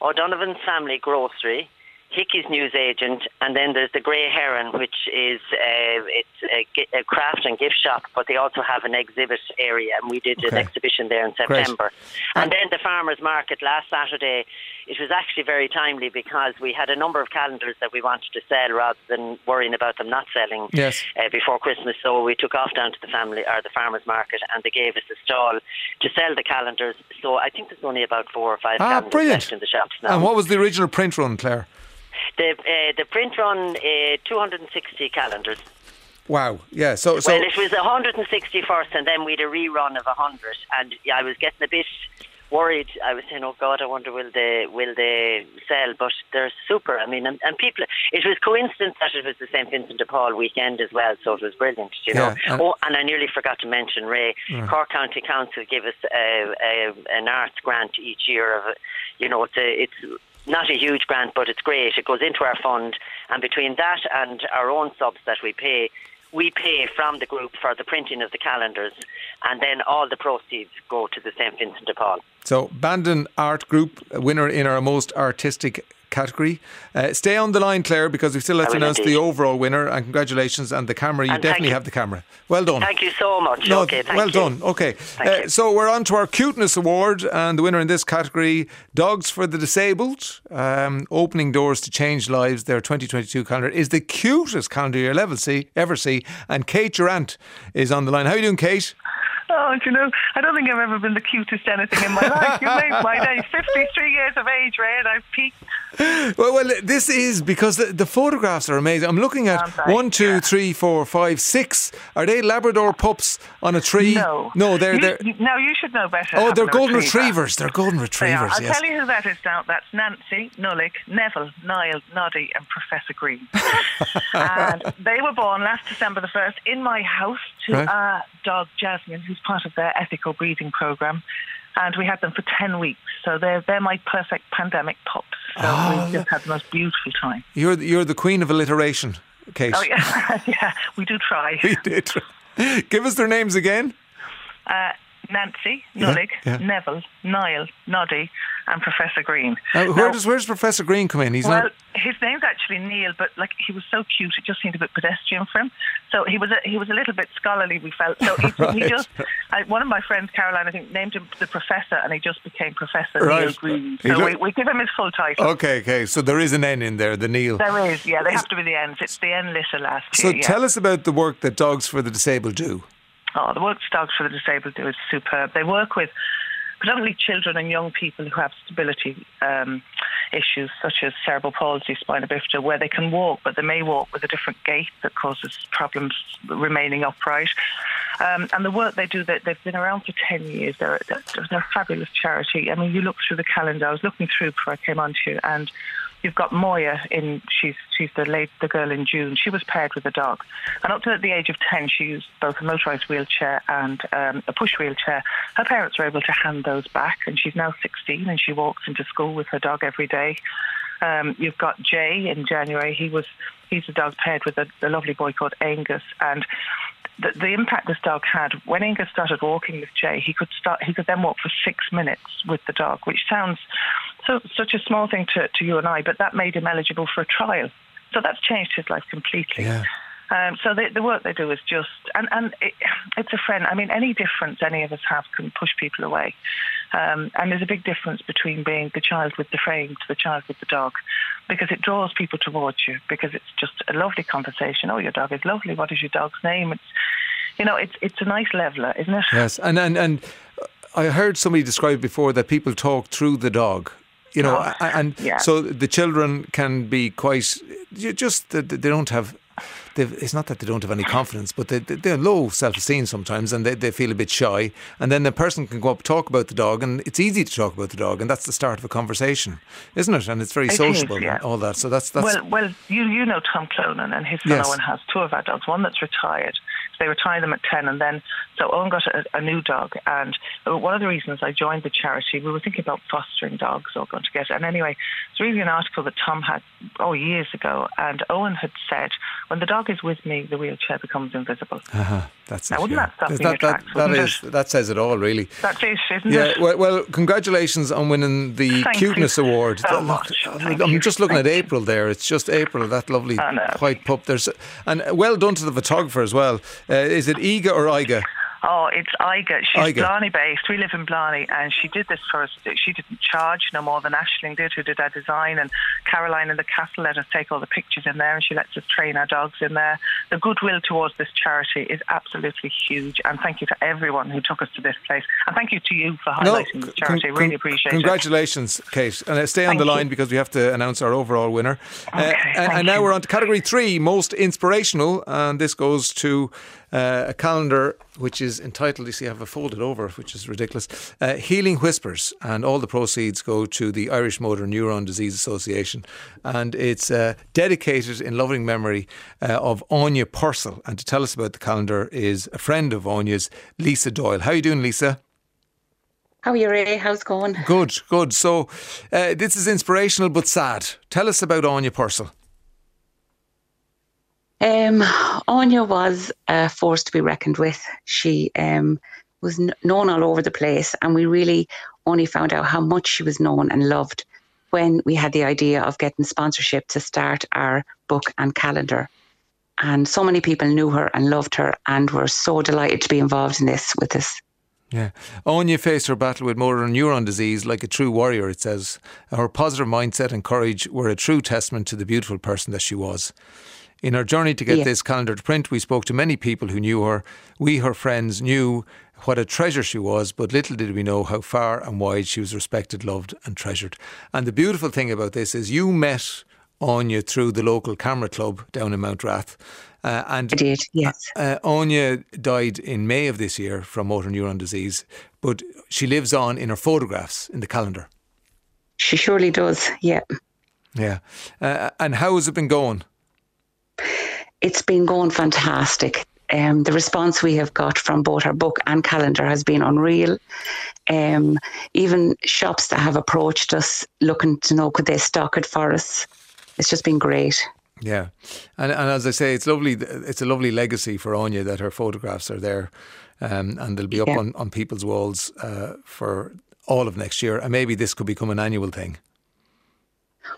O'Donovan's Family Grocery, Hickey's newsagent, and then there's the Grey Heron, which is uh, it's a, a craft and gift shop, but they also have an exhibit area, and we did Okay. an exhibition there in Great. September. And then the farmers market last Saturday. It was actually very timely because we had a number of calendars that we wanted to sell rather than worrying about them not selling Yes. uh, before Christmas. So we took off down to the family or the farmers market, and they gave us a stall to sell the calendars. So I think there's only about four or five Ah, calendars brilliant. left in the shops now. And what was the original print run, Claire? The uh, the print run uh, 260 calendars. Wow. Yeah. So so well, it was 160 first, and then we had a rerun of 100. And yeah, I was getting a bit worried. I was saying, "Oh God, I wonder will they will they sell?" But they're super. I mean, and, and people. It was coincidence that it was the St Vincent de Paul weekend as well, so it was brilliant. You know. And- oh, and I nearly forgot to mention Ray. Cork County Council give us a, a, an arts grant each year of, you know, it's a, it's not a huge grant, but it's great. It goes into our fund, and between that and our own subs that we pay, we pay from the group for the printing of the calendars, and then all the proceeds go to the St Vincent de Paul. So, Bandon Art Group, winner in our most artistic category. Uh, stay on the line, Claire, because we still have I to announce the overall winner. And congratulations. And the camera, you And definitely have the camera. Well done. Thank you so much. No, okay, thank well you. done. Okay. Uh, so we're on to our cuteness award, and the winner in this category, Dogs for the Disabled, um, opening doors to change lives. Their 2022 calendar is the cutest calendar you'll ever see. Ever see. And Kate Durant is on the line. How are you doing, Kate? Oh, do you know, I don't think I've ever been the cutest anything in my life. You made my day. 53 years of age, Ray, and I've peaked. Well, well, this is because the, the photographs are amazing. I'm looking at oh, Aren't they? one, two, Yeah. three, four, five, six. Are they Labrador pups on a tree? No. no, they're they're. you- No, you should know better. Oh, they're golden retriever. retrievers. They're golden They retrievers. I'll yes. tell you who that is now. That's Nancy, Nullick, Neville, Niall, Noddy, and Professor Green. and they were born last December the 1st in my house to Right. our dog Jasmine, part of their ethical breeding program. And we had them for 10 weeks. So they're, they're my perfect pandemic pups. So Oh, we just had the most beautiful time. You're the, you're the queen of alliteration, Kate. Oh, yeah. yeah, we do try. We did. Give us their names again. Uh, Nancy, Nullick, yeah. Neville, Niall, Noddy, and Professor Green. Uh, where Now- does where's Professor Green come in? He's well, not. his name's actually Neil, but like he was so cute, it just seemed a bit pedestrian for him. So he was a, he was a little bit scholarly. We felt so. He, Right. he just I, one of my friends, Caroline, I think, named him the Professor, and he just became Professor Neil Green. So look- we, we give him his full title. Okay, okay. So there is an N in there, the Neil. There is, yeah. They have to be the ends. It's the end letter last So year. yeah. tell us about the work that Dogs for the Disabled do. Oh, the work Dogs for the Disabled do is superb. They work with predominantly children and young people who have stability um, issues such as cerebral palsy, spina bifida, where they can walk, but they may walk with a different gait that causes problems remaining upright. Um, and the work they do, they, they've been around for 10 years. They're, they're, they're a fabulous charity. I mean, you look through the calendar. I was looking through before I came on to you, and you've got Moya in, she's, she's the, late, the girl in June. She was paired with a dog. And up to the age of 10, she used both a motorised wheelchair and um, a push wheelchair. Her parents were able to hand those back, and she's now 16 and she walks into school with her dog every day. Um, you've got Jay in January. He was he's a dog paired with a, a lovely boy called Angus, and the, the impact this dog had when Angus started walking with Jay, he could start he could then walk for six minutes with the dog, which sounds so such a small thing to, to you and I, but that made him eligible for a trial. So that's changed his life completely. Yeah. Um, so the, the work they do is just, and, and it, it's a friend. I mean, any difference any of us have can push people away. Um, and there's a big difference between being the child with the frame to the child with the dog because it draws people towards you because it's just a lovely conversation. Oh, your dog is lovely. What is your dog's name? It's, you know, it's, it's a nice leveler, isn't it? Yes, and, and, and I heard somebody describe before that people talk through the dog. You know, Oh, and yeah. so the children can be quite you just they don't have. they've- It's not that they don't have any confidence, but they, they- they're low self-esteem sometimes, and they, they feel a bit shy. And then the person can go up talk about the dog, and it's easy to talk about the dog, and that's the start of a conversation, isn't it? And it's very It is, sociable, yeah. and all that. So that's that's Well, well, you you know Tom Clonan and his son Yes. Owen has two of our dogs. One that's retired. They retired them at ten, and then so Owen got a, a new dog. And uh, one of the reasons I joined the charity, we were thinking about fostering dogs or going to get. And anyway, it's really an article that Tom had oh years ago, and Owen had said, "When the dog is with me, the wheelchair becomes invisible." uh-huh, that's Now, it. wouldn't that stop Is me in that, that, tracks, that wouldn't that says it all, really. That's it, isn't Yeah, it? well, well, congratulations on winning the Thank cuteness you award. so Look, much. I'm you. just looking at Thank you. April there. It's just April, that lovely white pup. There's and well done to the photographer as well. Uh, is it Iga or Iga? Oh, it's Iga. She's Iga. Blarney based. We live in Blarney, and she did this for us. She didn't charge no more than Ashling did, who did our design, and Caroline in the castle let us take all the pictures in there, and she lets us train our dogs in there. The goodwill towards this charity is absolutely huge, and thank you to everyone who took us to this place, and thank you to you for highlighting this charity. con- really appreciate it. Congratulations, Kate. And uh, stay on Thank the you. line because we have to announce our overall winner. Uh, and, and now you. we're on to category three, most inspirational, and this goes to uh, a calendar which is entitled. You see, I have it folded over, which is ridiculous. Uh, Healing Whispers, and all the proceeds go to the Irish Motor Neuron Disease Association, and it's uh, dedicated in loving memory uh, of Anya Purcell. And to tell us about the calendar is a friend of Anya's, Lisa Doyle. How are you doing, Lisa? How are you, Ray? How's it going? Good, good. So uh, this is inspirational but sad. Tell us about Anya Purcell. Um, Anya was a force to be reckoned with. She um, was kn- known all over the place, and we really only found out how much she was known and loved when we had the idea of getting sponsorship to start our book and calendar. And so many people knew her and loved her, and were so delighted to be involved in this with us. Yeah. Anya faced her battle with motor neuron disease like a true warrior, it says. Her positive mindset and courage were a true testament to the beautiful person that she was. In our journey to get Yeah. this calendar to print, we spoke to many people who knew her. We, her friends, knew what a treasure she was, but little did we know how far and wide she was respected, loved, and treasured. And the beautiful thing about this is you met Anya through the local camera club down in Mountrath. Uh, and I did, yes. uh, Anya died in May of this year from motor neuron disease, but she lives on in her photographs in the calendar. She surely does, yeah. Yeah. Uh, and how has it been going? It's been going fantastic. Um, the response we have got from both our book and calendar has been unreal. Um, even shops that have approached us looking to know could they stock it for us. It's just been great. Yeah, and and as I say, it's lovely. It's a lovely legacy for Anya that her photographs are there, um, and they'll be up Yeah. on, on people's walls uh, for all of next year. And maybe this could become an annual thing.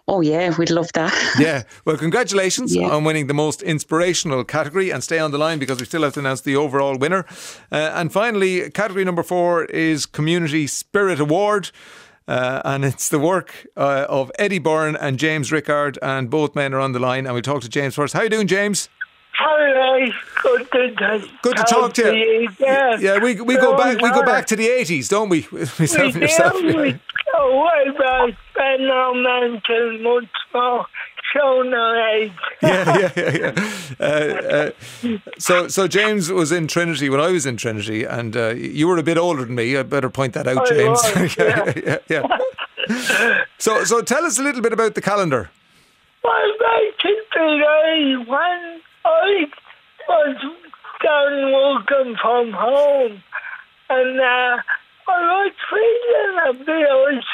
Oh yeah, we'd love that. Yeah. Well, congratulations Yeah. on winning the most inspirational category, and stay on the line because we still have to announce the overall winner. Uh, and finally, category number four is Community Spirit Award. Uh, and it's the work uh, of Eddie Byrne and James Rickard, and both men are on the line. And we'll talk to James first. How you doing, James? Hi, good to Good to talk to you. Yeah, Yeah, we we go back we go back to the eighties, don't we? Myself We yourself. We go way back. Ben mentioned much more. Yeah, yeah, yeah. yeah. Uh, uh, so, so James was in Trinity when I was in Trinity, and uh, you were a bit older than me. I better point that out, I James. was, yeah, yeah, yeah. So, so tell us a little bit about the calendar. Well, basically, when I was done working from home, and uh, I was feeling a bit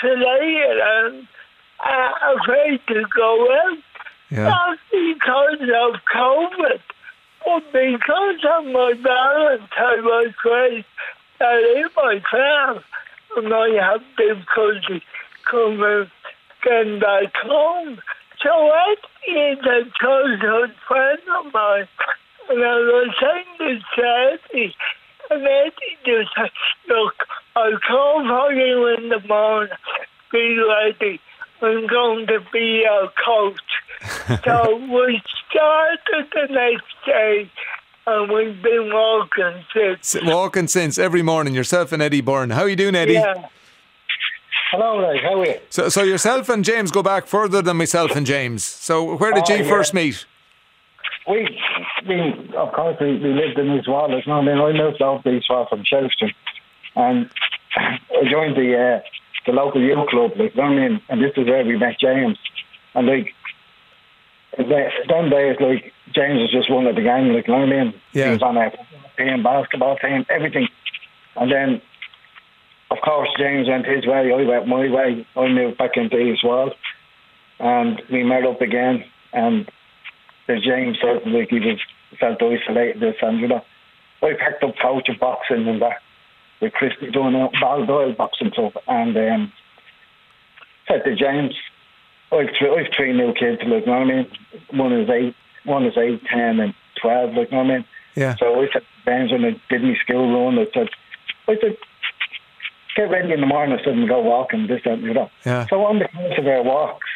isolated and uh, afraid to go out. Yeah, Not because of COVID, but because of my balance, I was great. I leave my farm, and I have difficulty coming, getting back home. So Eddie is a childhood friend of mine, and I was saying to Eddie, and Eddie just said, look, I'll call for you in the morning. Be ready. I'm going to be your coach. so we started the next day and we've been walking since. Walking since every morning, yourself and Eddie Byrne. How are you doing, Eddie? Yeah. Hello, Ray. How are you? So, so yourself and James go back further than myself and James. So where did Oh, you yeah. first meet? We, we of course, we, we lived in East Wallace. No, I mean, I moved over to East Wallace from Shelton, and I joined the uh, the local youth club. Like, you know what I mean, and this is where we met James. And like, the- them days, like James was just one of the gang. Like, you know what I mean? Yeah. He was on a team, basketball team, everything. And then, of course, James went his way. I went my way. I moved back into his world, and we met up again. And the James felt like he was felt isolated this and you know I picked up coaching boxing and that with Christy doing a Baldoyle boxing club and um said to James I've three, I've three new kids like you know what I mean one is eight one is eight, ten and twelve like you know what I mean Yeah. so I said James when I did my school run I said I said get ready in the morning I said and go walking this and you know Yeah. so on the course of our walks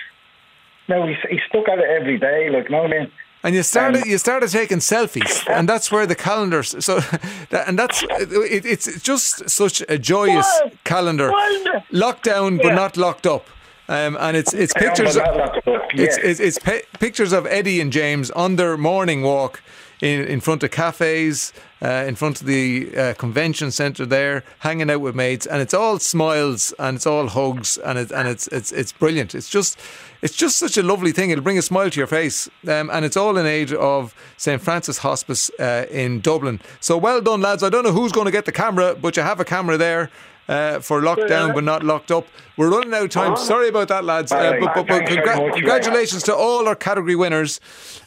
no, he, he stuck at it every day, like, you know what I mean? And you started Um, you started taking selfies, and that's where the calendar. So, and that's it, it's just such a joyous calendar, well, locked down but not locked up. Um, and it's it's pictures. but not locked up, It's yeah. it's, it's pi pictures of Eddie and James on their morning walk in in front of cafes, uh, in front of the uh, convention centre there, hanging out with mates, and it's all smiles and it's all hugs and it, and it's it's it's brilliant. It's just it's just such a lovely thing. It'll bring a smile to your face, um, and it's all in aid of St Francis Hospice uh, in Dublin. So well done, lads. I don't know who's going to get the camera, but you have a camera there. Uh, for lockdown but not locked up. We're running out of time. Sorry about that, lads. Uh, but but, but congra- congratulations to all our category winners.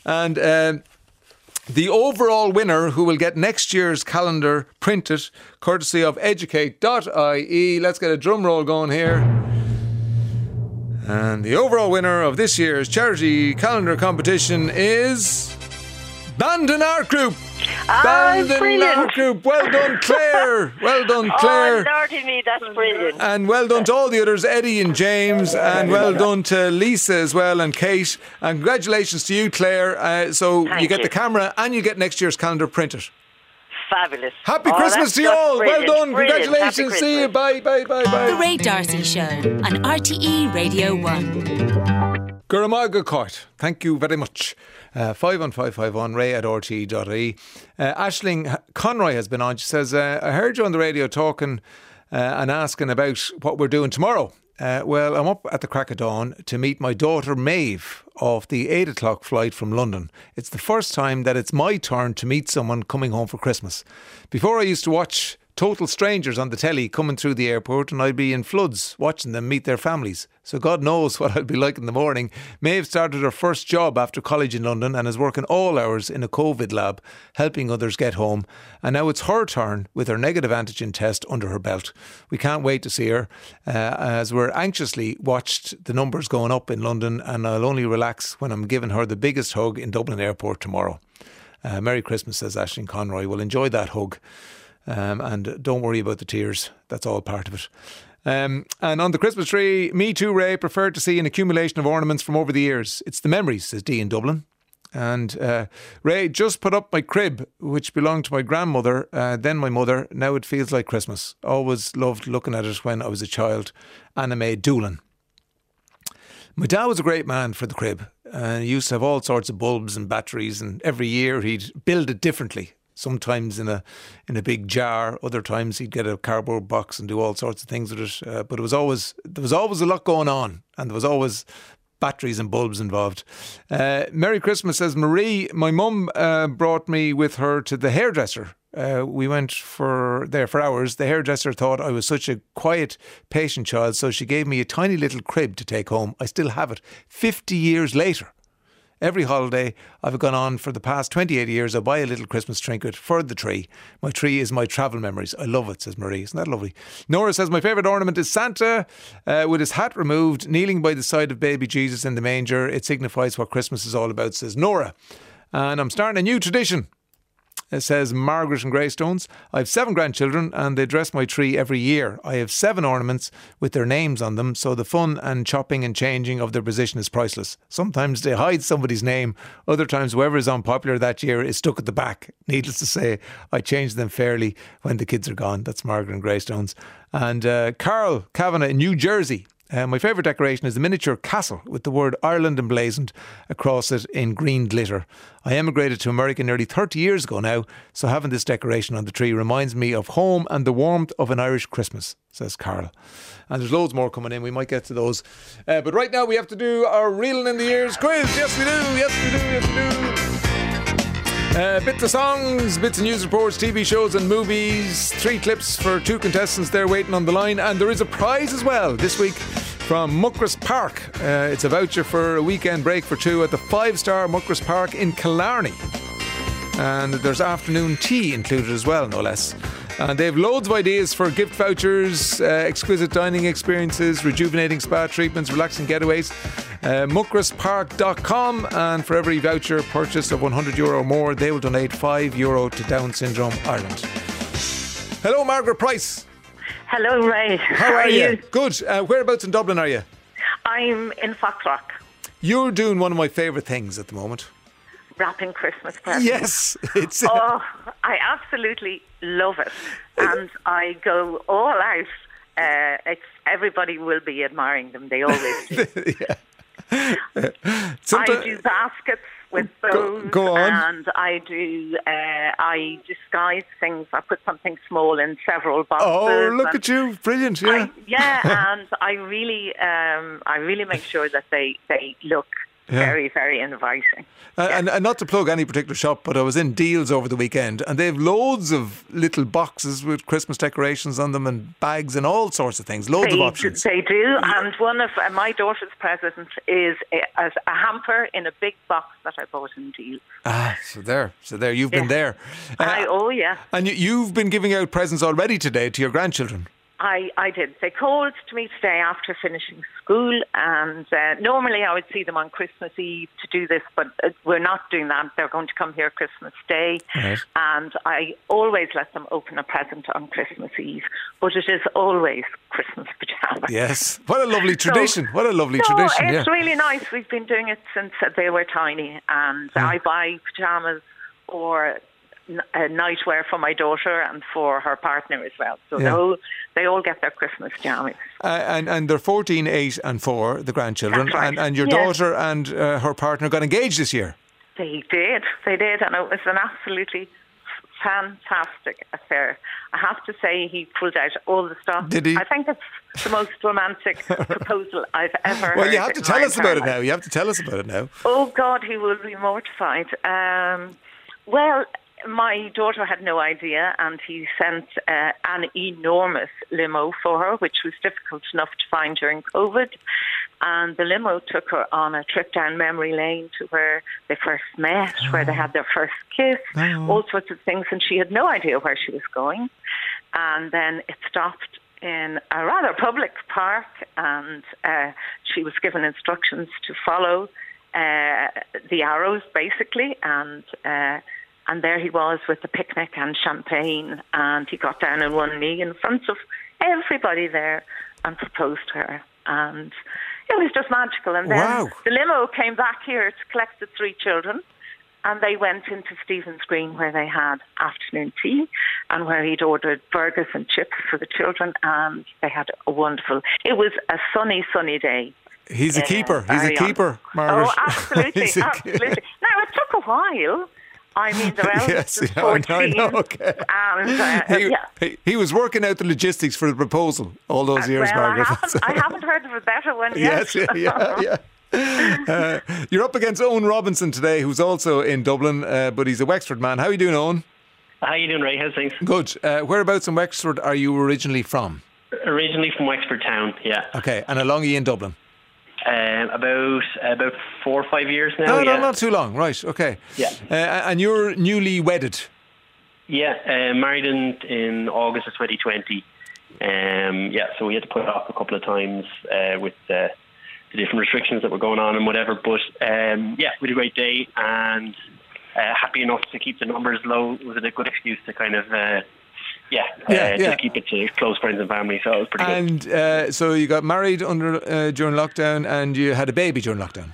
And um, the overall winner who will get next year's calendar printed, courtesy of educate.ie. Let's get a drum roll going here. And the overall winner of this year's charity calendar competition is Bandon Art Group. Ah, Bandon brilliant. Art Group. Well done, Claire. Well done, Claire. Oh, Lordy me, that's brilliant. And well done to all the others, Eddie and James, and well done to Lisa as well and Kate. And congratulations to you, Claire. Uh, so Thank you get you. the camera and you get next year's calendar printed. Fabulous. Happy Oh, Christmas to you that's all. Well done. brilliant. Congratulations. See you. Bye, Bye, bye, bye, The. Ray D'Arcy Show on RTE Radio 1. Guramaga Court, thank you very much. Uh, 51551 ray at rte.ie. Uh, Ashling Conroy has been on. She says, uh, I heard you on the radio talking uh, and asking about what we're doing tomorrow. Uh, well, I'm up at the crack of dawn to meet my daughter Maeve off the 8 o'clock flight from London. It's the first time that it's my turn to meet someone coming home for Christmas. Before I used to watch total strangers on the telly coming through the airport and I'd be in floods watching them meet their families. So God knows what I'd be like in the morning. Maeve started her first job after college in London and is working all hours in a COVID lab, helping others get home. And now it's her turn with her negative antigen test under her belt. We can't wait to see her uh, as we're anxiously watched the numbers going up in London and I'll only relax when I'm giving her the biggest hug in Dublin Airport tomorrow. Uh, Merry Christmas, says Ashling Conroy. We'll enjoy that hug. Um, and don't worry about the tears. That's all part of it. Um, and on the Christmas tree, me too, Ray, preferred to see an accumulation of ornaments from over the years. It's the memories, says Dee in Dublin. And uh, Ray just put up my crib, which belonged to my grandmother, uh, then my mother. Now it feels like Christmas. Always loved looking at it when I was a child. Anna Mae Doolan. My dad was a great man for the crib. Uh, he used to have all sorts of bulbs and batteries, and every year he'd build it differently. Sometimes in a in a big jar, other times he'd get a cardboard box and do all sorts of things with it. Uh, but it was always there was always a lot going on, and there was always batteries and bulbs involved. Uh, Merry Christmas, says Marie. My mum uh, brought me with her to the hairdresser. Uh, we went for there for hours. The hairdresser thought I was such a quiet, patient child, so she gave me a tiny little crib to take home. I still have it, fifty years later. Every holiday I've gone on for the past 28 years, I buy a little Christmas trinket for the tree. My tree is my travel memories. I love it, says Marie. Isn't that lovely? Nora says, My favourite ornament is Santa uh, with his hat removed, kneeling by the side of baby Jesus in the manger. It signifies what Christmas is all about, says Nora. And I'm starting a new tradition. It says Margaret and Greystones. I have seven grandchildren and they dress my tree every year. I have seven ornaments with their names on them, so the fun and chopping and changing of their position is priceless. Sometimes they hide somebody's name, other times whoever is unpopular that year is stuck at the back. Needless to say, I change them fairly when the kids are gone. That's Margaret and Greystones. And uh, Carl Kavanagh in New Jersey. Uh, my favourite decoration is the miniature castle with the word Ireland emblazoned across it in green glitter. I emigrated to America nearly 30 years ago now, so having this decoration on the tree reminds me of home and the warmth of an Irish Christmas, says Carl. And there's loads more coming in, we might get to those. Uh, but right now we have to do our reeling in the ears quiz. Yes, we do, yes, we do, yes, we do. Uh, bits of songs, bits of news reports, TV shows, and movies. Three clips for two contestants there waiting on the line, and there is a prize as well this week from Muckross Park. Uh, it's a voucher for a weekend break for two at the five star Muckross Park in Killarney. And there's afternoon tea included as well, no less. And they have loads of ideas for gift vouchers, uh, exquisite dining experiences, rejuvenating spa treatments, relaxing getaways. Uh, muckrosspark.com and for every voucher purchase of 100 euro or more, they will donate 5 euro to Down Syndrome Ireland. Hello, Margaret Price. Hello, Ray. How are, you? Good. Uh, whereabouts in Dublin are you? I'm in Foxrock, You're doing one of my favourite things at the moment. Wrapping Christmas presents. Yes, it's. Oh, I absolutely love it, and I go all out. Uh, it's everybody will be admiring them. They always do. I do baskets with Go- those, go on. and I do. Uh, I disguise things. I put something small in several boxes. oh, look at you. Brilliant, yeah. I, yeah, and I really, um, I really make sure that they they look Yeah. very, very inviting. Uh, and, and not to plug any particular shop, but I was in Dealz over the weekend, and they have loads of little boxes with Christmas decorations on them and bags and all sorts of things. Loads they, of options. They do, and one of uh, my daughter's presents is a, as a hamper in a big box that I bought in Dealz. Ah, so there, so there, you've been there. Uh, I, oh yeah, and you, you've been giving out presents already today to your grandchildren. I, I did. They called to me today after finishing school, and uh, normally I would see them on Christmas Eve to do this, but uh, we're not doing that. They're going to come here Christmas Day, Right. and I always let them open a present on Christmas Eve, but it is always Christmas pajamas. Yes, what a lovely So- tradition. what a lovely so tradition. It's yeah. really nice. We've been doing it since they were tiny, and I buy pajamas or uh, nightwear for my daughter and for her partner as well. So Yeah. they all they all get their Christmas pajamas. Uh, and and they're 14, 8 and 4, the grandchildren. Right. And, and your Yeah. daughter and uh, her partner got engaged this year. They did, they did, and it was an absolutely fantastic affair. I have to say, he pulled out all the stops. Did he? I think it's the most romantic proposal I've ever. Well, you have to tell us about it now. You have to tell us about it now. Oh God, he will be mortified. Um, well, my daughter had no idea, and he sent uh, an enormous limo for her, which was difficult enough to find during COVID. And the limo took her on a trip down memory lane to where they first met, where they had their first kiss, all sorts of things, and she had no idea where she was going. And then it stopped in a rather public park, and uh, she was given instructions to follow uh, the arrows, basically, and uh, and there he was with the picnic and champagne, and he got down on one knee in front of everybody there and proposed to her, and it was just magical. And then Wow. the limo came back here to collect the three children. And they went into Stephen's Green where they had afternoon tea and where he'd ordered burgers and chips for the children and they had a wonderful it was a sunny, sunny day. He's a keeper. He's a keeper, Margaret. Oh, absolutely, absolutely. Now it took a while. I mean, the eldest Yes, is yeah, I know, I know, okay. and uh, he, yeah. he, he was working out the logistics for the proposal all those years, well, I Margaret. haven't, I haven't heard of a better one yes, yet. yeah, yeah, yeah. Uh, you're up against Owen Robinson today, who's also in Dublin, uh, but he's a Wexford man. How are you doing, Owen? How are you doing, Ray? How's things? Good. Uh, whereabouts in Wexford are you originally from? Originally from Wexford Town, yeah. Okay, and how long are you in Dublin? Um, about about four or five years now. No, yeah. no, not too long. Right, okay. Yeah. Uh, and you're newly wedded. Yeah, uh, married in in August of 2020. Um, yeah, so we had to put it off a couple of times uh, with uh, the different restrictions that were going on and whatever. But um, yeah, we had a great day, and uh, happy enough to keep the numbers low was it a good excuse to kind of. Yeah, Yeah, uh, yeah. just keep it to close friends and family. So it was pretty good. And uh, so you got married under uh, during lockdown, and you had a baby during lockdown.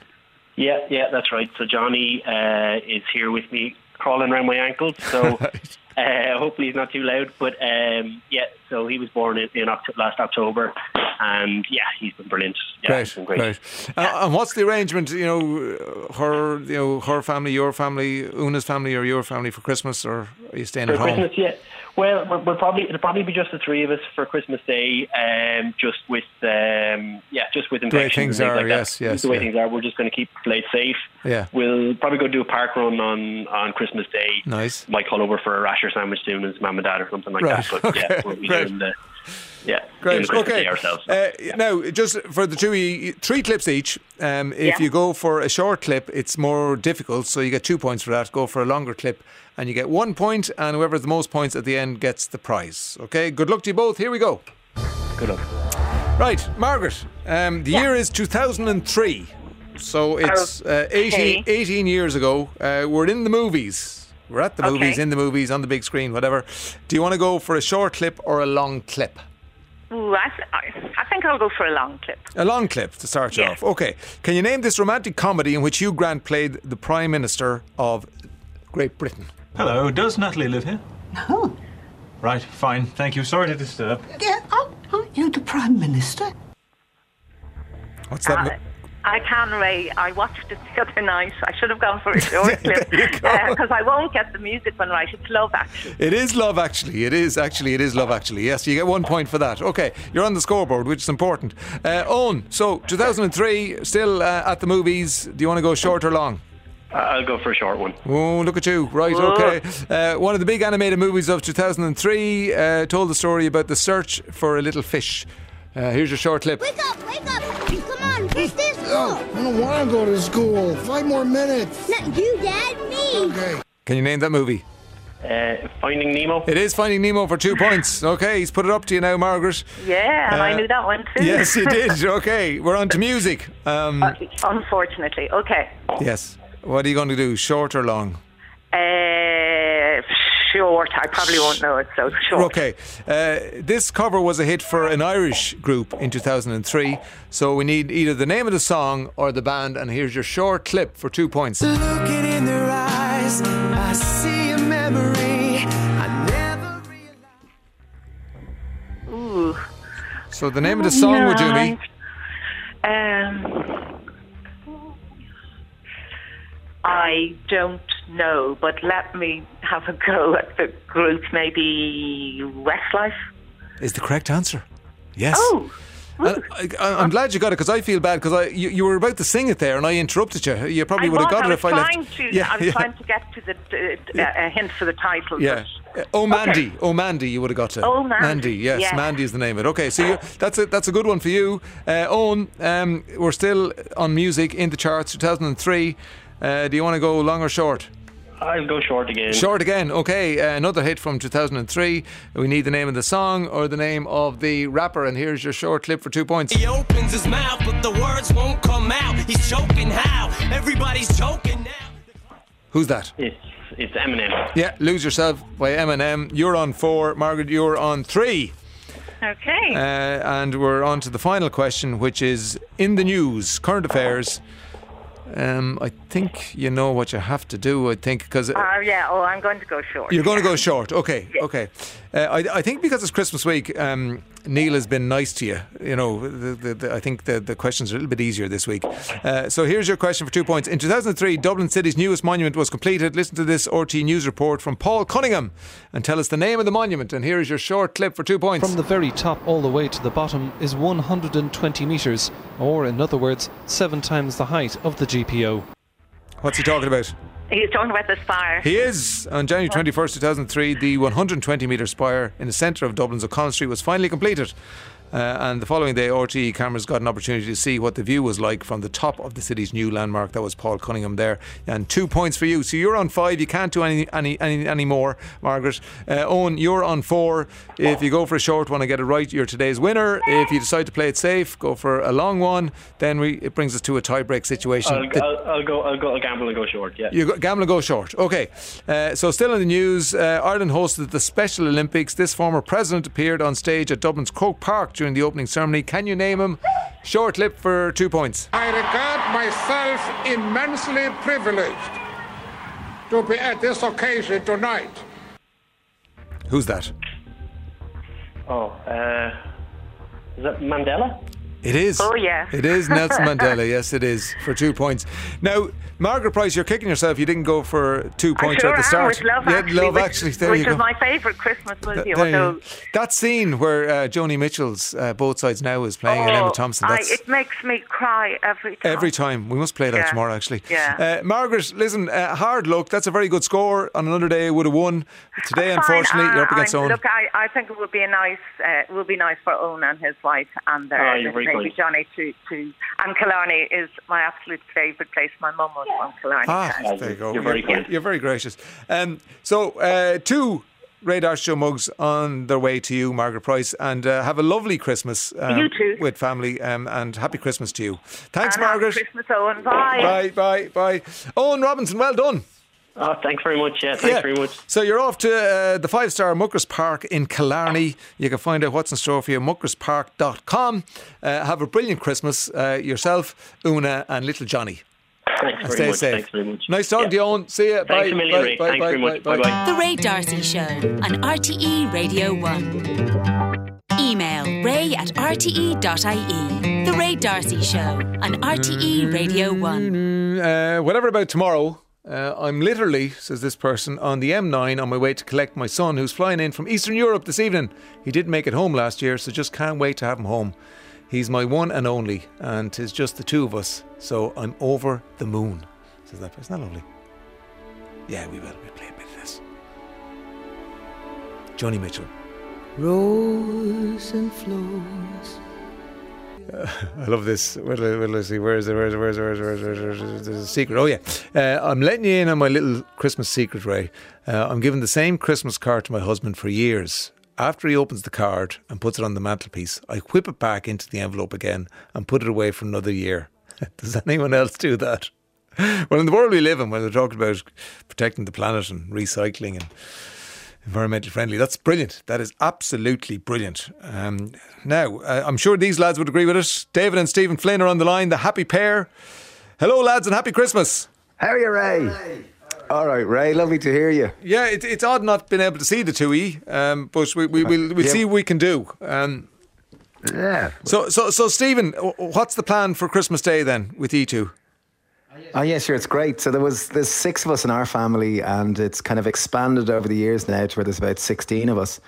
Yeah, yeah, that's right. So Johnny uh, is here with me, crawling around my ankles. So uh, hopefully he's not too loud. But um, yeah, so he was born in, in Oct- last October, and yeah, he's been brilliant. Yeah, great, been great. great. Uh, and what's the arrangement? You know, her, you know, her family, your family, Una's family, or your family for Christmas, or are you staying For at home? Christmas, yeah. Well, we'll, probably it'll probably be just the three of us for Christmas Day, um, just with um, yeah, just with infections. The way infections things are, like that. yes, yes, The way yeah. things are, we're just going to keep the place safe. Yeah. We'll probably go do a park run on on Christmas Day. Nice. Might call over for a rasher sandwich soon as mum and dad or something like Right, that. But yeah, we'll be great. doing the yeah, Great. Okay. Ourselves. Uh, Now, just for the two, you, three clips each. Um, if Yeah. you go for a short clip, it's more difficult, so you get two points for that. Go for a longer clip, and you get one point, and whoever has the most points at the end gets the prize. Okay. Good luck to you both. Here we go. Good luck. Right, Margaret. Um, the year is 2003, so it's uh, 18, Okay. 18 years ago. Uh, we're in the movies. We're at the Okay. movies, in the movies, on the big screen, whatever. Do you want to go for a short clip or a long clip? Ooh, I, th- I, I think I'll go for a long clip. A long clip to start you Yeah. off. Okay. Can you name this romantic comedy in which Hugh Grant played the Prime Minister of Great Britain? Hello, does Natalie live here? No. Right, fine. Thank you. Sorry to disturb. Yeah, aren't, aren't you the Prime Minister? What's that? Uh, I can, Ray. I watched it the other night. I should have gone for a short clip because I won't get the music one right. It's love, actually. It is love, actually. It is actually. It is love, actually. Yes, you get one point for that. Okay, you're on the scoreboard, which is important. Uh, Owen, so 2003, still uh, at the movies. Do you want to go short or long? I'll go for a short one. Oh, look at you. Right, okay. Uh, one of the big animated movies of 2003 uh, told the story about the search for a little fish. Uh, here's your short clip. Wake up, wake up. Come on, where's this school? I don't want to go to school. Five more minutes. Not you, Dad, me. Okay. Can you name that movie? Uh, Finding Nemo. It is Finding Nemo for two points. Okay, he's put it up to you now, Margaret. Yeah, and I Uh, knew that one too. Yes, you did. Okay, we're on to music. Um, Unfortunately. Okay. yes. What are you going to do, short or long? Uh, short. I probably won't know it, so short. Okay. Uh, this cover was a hit for an Irish group in 2003. So we need either the name of the song or the band. And here's your short clip for two points. Looking in their eyes, I see a memory. I never Ooh. So the name of the song, would you be? Um, I don't know, but let me have a go at the group. Maybe Westlife. Is the correct answer. Yes. Oh. And I, I'm glad you got it because I feel bad because I you, you were about to sing it there and I interrupted you. You probably I would have got it if I left. To, yeah, I was yeah, trying to get to the uh, uh, hint for the title. yeah. Uh, Oh Mandy, oh Mandy, you would have got it. Oh, Mandy, yes, yes. Mandy is the name of it. Okay, so you that's a that's a good one for you, uh, Owen. Um, we're still on music in the charts, 2003. Uh, do you want to go long or short? I'll go short again. Short again. Okay, uh, another hit from 2003. We need the name of the song or the name of the rapper, and here's your short clip for two points. He opens his mouth, but the words won't come out. He's choking how? Everybody's choking now. Who's that? It's it's Eminem. Yeah, Lose Yourself by Eminem. You're on four. Margaret, you're on three. Okay. Uh, and we're on to the final question, which is in the news, current affairs. Um, I think you know what you have to do. I think because Uh, yeah. Oh, I'm going to go short. you're going to go short. Okay, okay. Uh, I, I think because it's Christmas week, um, Neil has been nice to you. You know, the, the, the, I think the, the questions are a little bit easier this week. Uh, so here's your question for two points. In 2003, Dublin City's newest monument was completed. Listen to this RT News report from Paul Cunningham and tell us the name of the monument. And here is your short clip for two points. From the very top all the way to the bottom is 120 metres, or in other words, seven times the height of the GPO. What's he talking about? He's talking about the spire. He is. On January 21st, 2003, the 120 metre spire in the centre of Dublin's O'Connell Street was finally completed. Uh, and the following day, RTE cameras got an opportunity to see what the view was like from the top of the city's new landmark. That was Paul Cunningham there, and two points for you. So you're on five. You can't do any any any, any more, Margaret. Uh, Owen, you're on four. If you go for a short one and get it right, you're today's winner. If you decide to play it safe, go for a long one. Then we, it brings us to a tiebreak situation. I'll, The- I'll, I'll go. I'll go. I'll gamble and go short. Yeah. you go, gamble and go short. Okay. Uh, so, still in the news, uh, Ireland hosted the Special Olympics. This former president appeared on stage at Dublin's Croke Park during the opening ceremony. Can you name him? Short lip for two points. I regard myself immensely privileged to be at this occasion tonight. Who's that? Oh, uh, is that Mandela? It is. Oh, yeah. It is Nelson Mandela. Yes, it is for two points. Now, Margaret Price, you're kicking yourself. You didn't go for two points sure at the am, start. with Love yeah, Actually, Love which, Actually. There which you go. is my favourite Christmas movie. There you go. That scene where uh, Joni Mitchell's uh, Both Sides Now is playing and Emma Oh, Thompson. I, it makes me cry every time. Every time. We must play that Yeah. tomorrow, actually. Yeah. Uh, Margaret, listen, uh, hard luck. That's a very good score. On another day, would have won. Today, Fine, unfortunately, you're up uh, against I'm- Owen. Look, I, I think it would be a nice, uh, it would be nice for Owen and his wife and their Oh, you're very baby kind. Johnny to, to. And Killarney is my absolute favourite place. My mum was from Killarney. Ah, there you go. You're, very, you're very gracious. Um, so, uh, two Ray D'Arcy Show mugs on their way to you, Margaret Price, and uh, have a lovely Christmas um, You too. with family, um, and happy Christmas to you. Thanks, And happy Margaret. Christmas, Owen. Bye. Bye, bye, bye. Owen Robinson, well done. Oh, thanks very much. Yeah, thanks Yeah. very much. So you're off to uh, the five star Muckross Park in Killarney. You can find out what's in store for you at muckrosspark.com. Uh, have a brilliant Christmas uh, yourself, Una, and little Johnny. Thanks And very much. safe. Thanks very much. Nice talking to you, Owen. See you. Thanks bye. a million, bye, Ray. bye, Thanks bye, very much. bye, bye. Bye-bye. The Ray D'Arcy Show on RTE Radio 1. Email ray at rte.ie. The Ray D'Arcy Show on RTE Radio 1. Uh, whatever about tomorrow, uh, I'm literally, says this person, on the M9 on my way to collect my son who's flying in from Eastern Europe this evening. He didn't make it home last year, so just can't wait to have him home. He's my one and only, and 'tis just the two of us, so I'm over the moon, says that person. Isn't that lovely? Yeah, we will. We'll play a bit of this. Joni Mitchell. Rows and flows. I love this. Where, where do I see? Where is it? Where is it? Where is it? Where is it? Where is it? Where is it? Where is it? There's a secret. Oh, yeah. Uh, I'm letting you in on my little Christmas secret, Ray. Uh, I'm giving the same Christmas card to my husband for years. After he opens the card and puts it on the mantelpiece, I whip it back into the envelope again and put it away for another year. Does anyone else do that? Well, in the world we live in, when they're talking about protecting the planet and recycling and environmentally friendly. That's brilliant. That is absolutely brilliant. Um, now, uh, I'm sure these lads would agree with it. David and Stephen Flynn are on the line, the Happy Pear. Hello, lads, and happy Christmas. How are you, Ray? All right, Ray. Lovely to hear you. Yeah, it, it's odd not being able to see the two E, um, but we, we, we'll, we'll Yeah. see what we can do. Um, yeah. So, so, so, Stephen, what's the plan for Christmas Day then with you two? Oh yeah, sure, it's great. So there was there's six of us in our family, and it's kind of expanded over the years now to where there's about sixteen of us.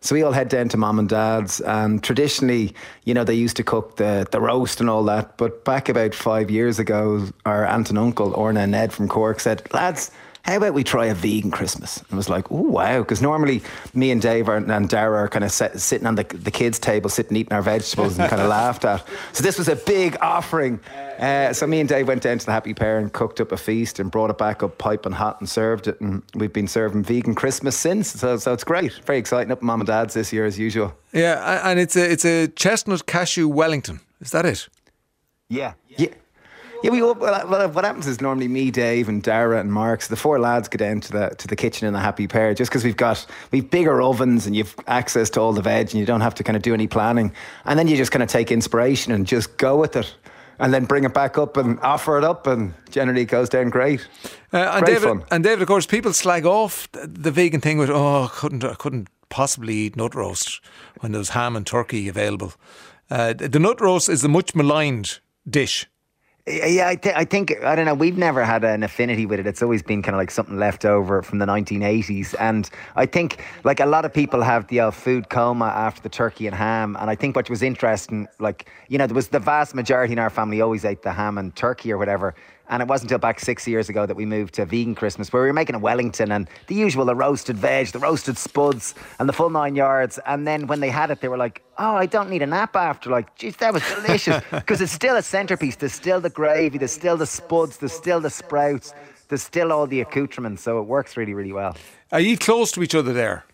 So we all head down to mom and dad's, and traditionally, you know, they used to cook the the roast and all that. But back about five years ago, our aunt and uncle Orna and Ned from Cork said, "Lads, how about we try a vegan Christmas? And I was like, oh, wow. Because normally me and Dave are, and Dara are kind of set, sitting on the, the kids' table, sitting eating our vegetables and kind of laughed at. So this was a big offering. Uh, so me and Dave went down to the Happy Pear and cooked up a feast and brought it back up piping hot and served it. And we've been serving vegan Christmas since. So, so it's great. Very exciting up at mom and dad's this year as usual. Yeah, and it's a it's a chestnut cashew Wellington. Is that it? Yeah. Yeah. Yeah, we all, well, well, what happens is normally me, Dave, and Dara and Mark, so the four lads go down to the to the kitchen in a Happy Pear, just because we've got we've bigger ovens and you've access to all the veg, and you don't have to kind of do any planning, and then you just kind of take inspiration and just go with it, and then bring it back up and offer it up, and generally it goes down great. Uh, and Great David, fun. and David, of course, people slag off the, the vegan thing with, oh, I couldn't, I couldn't possibly eat nut roast when there's ham and turkey available. Uh, the nut roast is the much maligned dish. Yeah, I, th- I think I don't know. We've never had an affinity with it. It's always been kind of like something left over from the 1980s, and I think like a lot of people have the uh, food coma after the turkey and ham. And I think what was interesting, like you know, there was the vast majority in our family always ate the ham and turkey or whatever. And it wasn't until back six years ago that we moved to vegan Christmas, where we were making a Wellington and the usual, the roasted veg, the roasted spuds, and the full nine yards. And then when they had it, they were like, "Oh, I don't need a nap after." Like, geez, that was delicious because it's still a centerpiece. There's still the gravy, there's still the spuds, there's still the sprouts, there's still all the accoutrements. So it works really, really well. Are you close to each other there?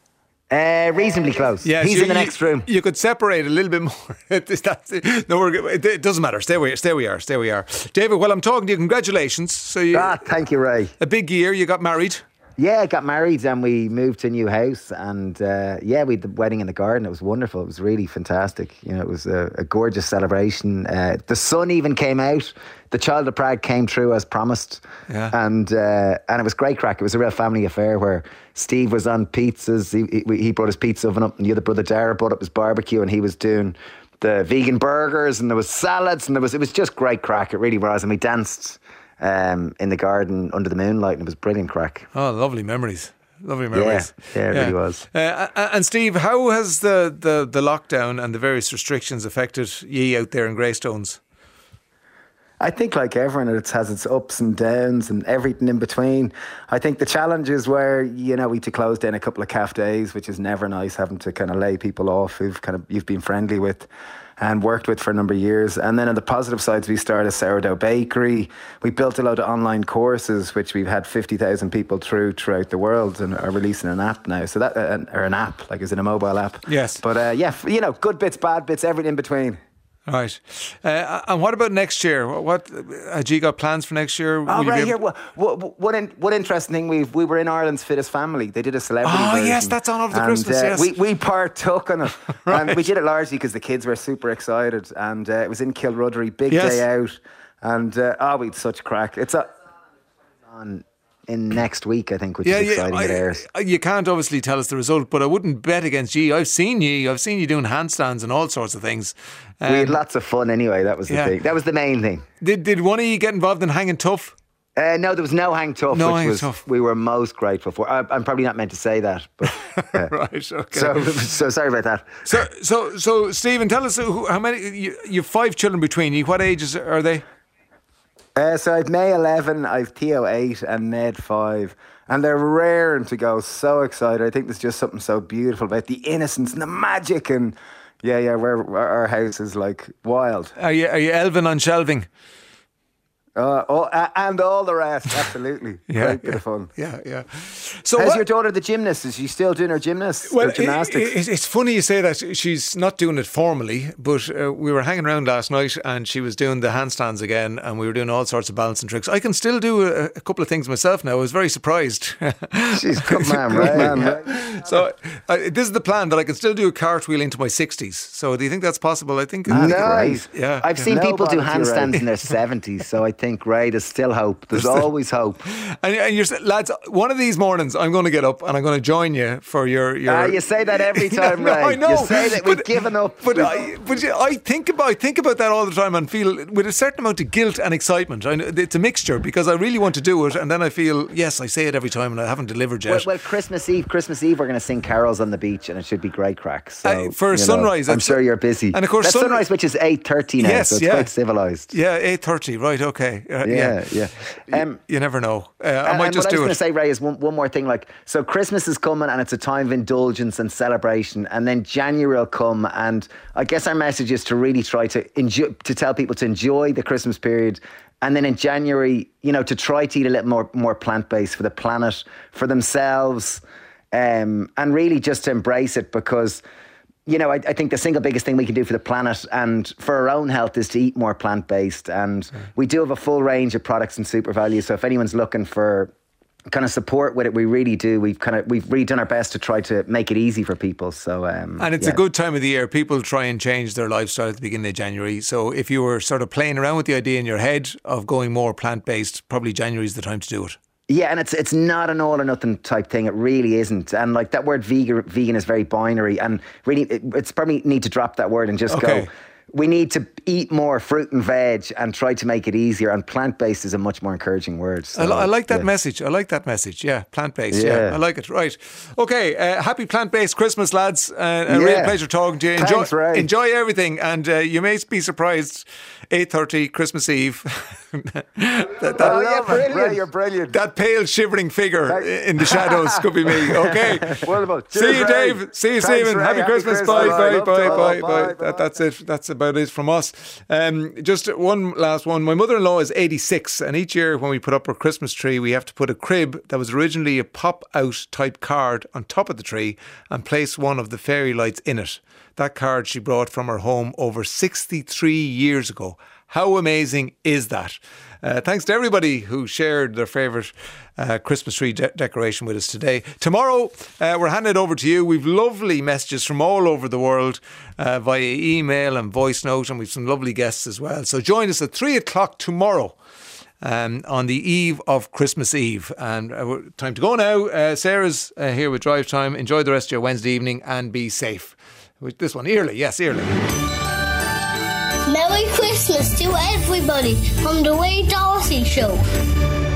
Uh, reasonably close. Yeah, he's so in the you- next room. You could separate a little bit more. It. no, we're, it, it doesn't matter. Stay where, stay where we are. Stay where we are. David, while I'm talking to you, congratulations. So you, Ah, thank you, Ray. a big year. You got married. Yeah, I got married and we moved to a new house. And uh, yeah, we had the wedding in the garden. It was wonderful. It was really fantastic. You know, it was a, a gorgeous celebration. Uh, the sun even came out. The Child of Prague came through as promised. Yeah. And uh, and it was great crack. It was a real family affair where Steve was on pizzas. He, he, he brought his pizza oven up, and the other brother Dara brought up his barbecue, and he was doing the vegan burgers, and there was salads, and there was it was just great crack. It really was, and we danced um, in the garden under the moonlight, and it was brilliant crack. Oh, lovely memories. Lovely memories. yeah, it really was. Uh, and Steve, how has the, the, the lockdown and the various restrictions affected ye out there in Greystones? I think, like everyone, it has its ups and downs and everything in between. I think the challenge is where you know we had to close down a couple of calf days, which is never nice, having to kind of lay people off who've kind of you've been friendly with and worked with for a number of years. And then on the positive sides, we started a sourdough bakery. We built a lot of online courses, which we've had fifty thousand people through throughout the world, and are releasing an app now. So that uh, or an app, like is it a mobile app? Yes. But uh, yeah, you know, good bits, bad bits, everything in between. Right. Uh, and what about next year? What, had you got plans for next year? Oh, right here. What, what, what, in, what interesting thing we we were in Ireland's Fittest Family. They did a celebrity. Oh, version, yes, that's on over the and, Christmas, uh, yes. we we partook in it, and we did it largely because the kids were super excited, and uh, it was in Killruddery, big Yes. day out, and uh, oh, we had such crack. It's a, on in next week, I think, which Yeah, is yeah. exciting. it airs. I, you can't obviously tell us the result, but I wouldn't bet against ye. I've seen ye. I've seen you doing handstands and all sorts of things. we had Um, lots of fun anyway. That was the yeah. thing. That was the main thing. Did did one of you get involved in hanging tough? Uh, no, there was no hang tough, No which hang was tough. we were most grateful for. I, I'm probably not meant to say that, but uh, right. Okay. so so sorry about that. So, so, so, Stephen, tell us who, how many. You, you've five children between you. What ages are they? Uh, so I've May 11, I've Theo 8, and Ned 5. And they're raring to go. So excited. I think there's just something so beautiful about the innocence and the magic. And yeah, yeah, our our house is like wild. Are you are you Elvin on shelving? Uh, oh, and all the rest. Absolutely. Yeah, Great bit yeah. of fun. Yeah, yeah. So How's what- your daughter, the gymnast? Is she still doing her gymnasts Well, gymnastics? it- it- it's funny you say that. She's not doing it formally, but uh, we were hanging around last night and she was doing the handstands again and we were doing all sorts of balancing tricks. I can still do a, a couple of things myself now. I was very surprised. She's good man, right? man, right? So this is the plan that I can still do a cartwheel into my 60s. So do you think that's possible? I think. nice. Yeah. I've seen people do Nobody to your handstands age. in their 70s, so I think, right, there's still hope. There's, There's still- always hope. And, and you're, lads, one of these mornings, I'm going to get up and I'm going to join you for your. your Ah, you say that every time, no, Ray. I know. You say that we've but- given up. But I, but I think about think about that all the time and feel with a certain amount of guilt and excitement. I know it's a mixture because I really want to do it, and then I feel yes, I say it every time, and I haven't delivered yet. Well, well, Christmas Eve, Christmas Eve, we're going to sing carols on the beach, and it should be great crack. So Uh, for you know, sunrise, I'm sure you're busy. and of course sun- sunrise, which is eight thirty now, Yes, so it's yeah. quite civilized. yeah, eight thirty, right? Okay, Uh, Yeah, yeah. Um, you never know. Uh, I And- might and just what I was going to say, Ray, is one, one more thing. Like, so Christmas is coming, and it's a time of indulgence and celebration, and then January will come, and I guess our message is to really try to enjoy, to tell people to enjoy the Christmas period, and then in January, you know, to try to eat a little more more plant based for the planet, for themselves, um, and really just to embrace it because you know, I, I think the single biggest thing we can do for the planet and for our own health is to eat more plant based. And we do have a full range of products and SuperValu. So if anyone's looking for kind of support with it, we really do. We've kind of we've really done our best to try to make it easy for people. So um, And it's yeah. a good time of the year. People try and change their lifestyle at the beginning of January. So if you were sort of playing around with the idea in your head of going more plant based, probably January is the time to do it. Yeah, and it's it's not an all or nothing type thing. It really isn't. And like that word vegan, vegan is very binary, and really, it, it's probably need to drop that word and just Okay. go. We need to eat more fruit and veg and try to make it easier. And plant based is a much more encouraging word. I, li- So, I like that yeah. message. I like that message. Yeah, plant based. Yeah. Yeah. I like it. Right. Okay. Uh, happy plant based Christmas, lads. Uh, a real pleasure talking to you. Enjoy, Thanks, Ray. enjoy everything, and uh, you may be surprised. Eight thirty Christmas Eve. that, that- Oh, yeah, brilliant. you're brilliant. That pale shivering figure in the shadows could be me. Okay. Wonderful. See Cheers, you, Ray. Dave. See you, Thanks, Stephen. Happy, Happy Christmas. Christmas. Bye, bye, Love bye, to all. bye, bye. That, that's it. That's about it from us. Um, just one last one. My mother-in-law is 86, and each year when we put up her Christmas tree, we have to put a crib that was originally a pop-out type card on top of the tree and place one of the fairy lights in it. That card she brought from her home over 63 years ago. How amazing is that? Uh, thanks to everybody who shared their favourite uh, Christmas tree de- decoration with us today. Tomorrow, uh, we're handing it over to you. We've lovely messages from all over the world uh, via email and voice note, and we've some lovely guests as well. So join us at three o'clock tomorrow. Um, on the eve of Christmas Eve. And uh, time to go now. Uh, Sarah's uh, here with Drive Time. Enjoy the rest of your Wednesday evening and be safe. With this one, early, yes, early. Merry Christmas to everybody from the Ray D'Arcy Show.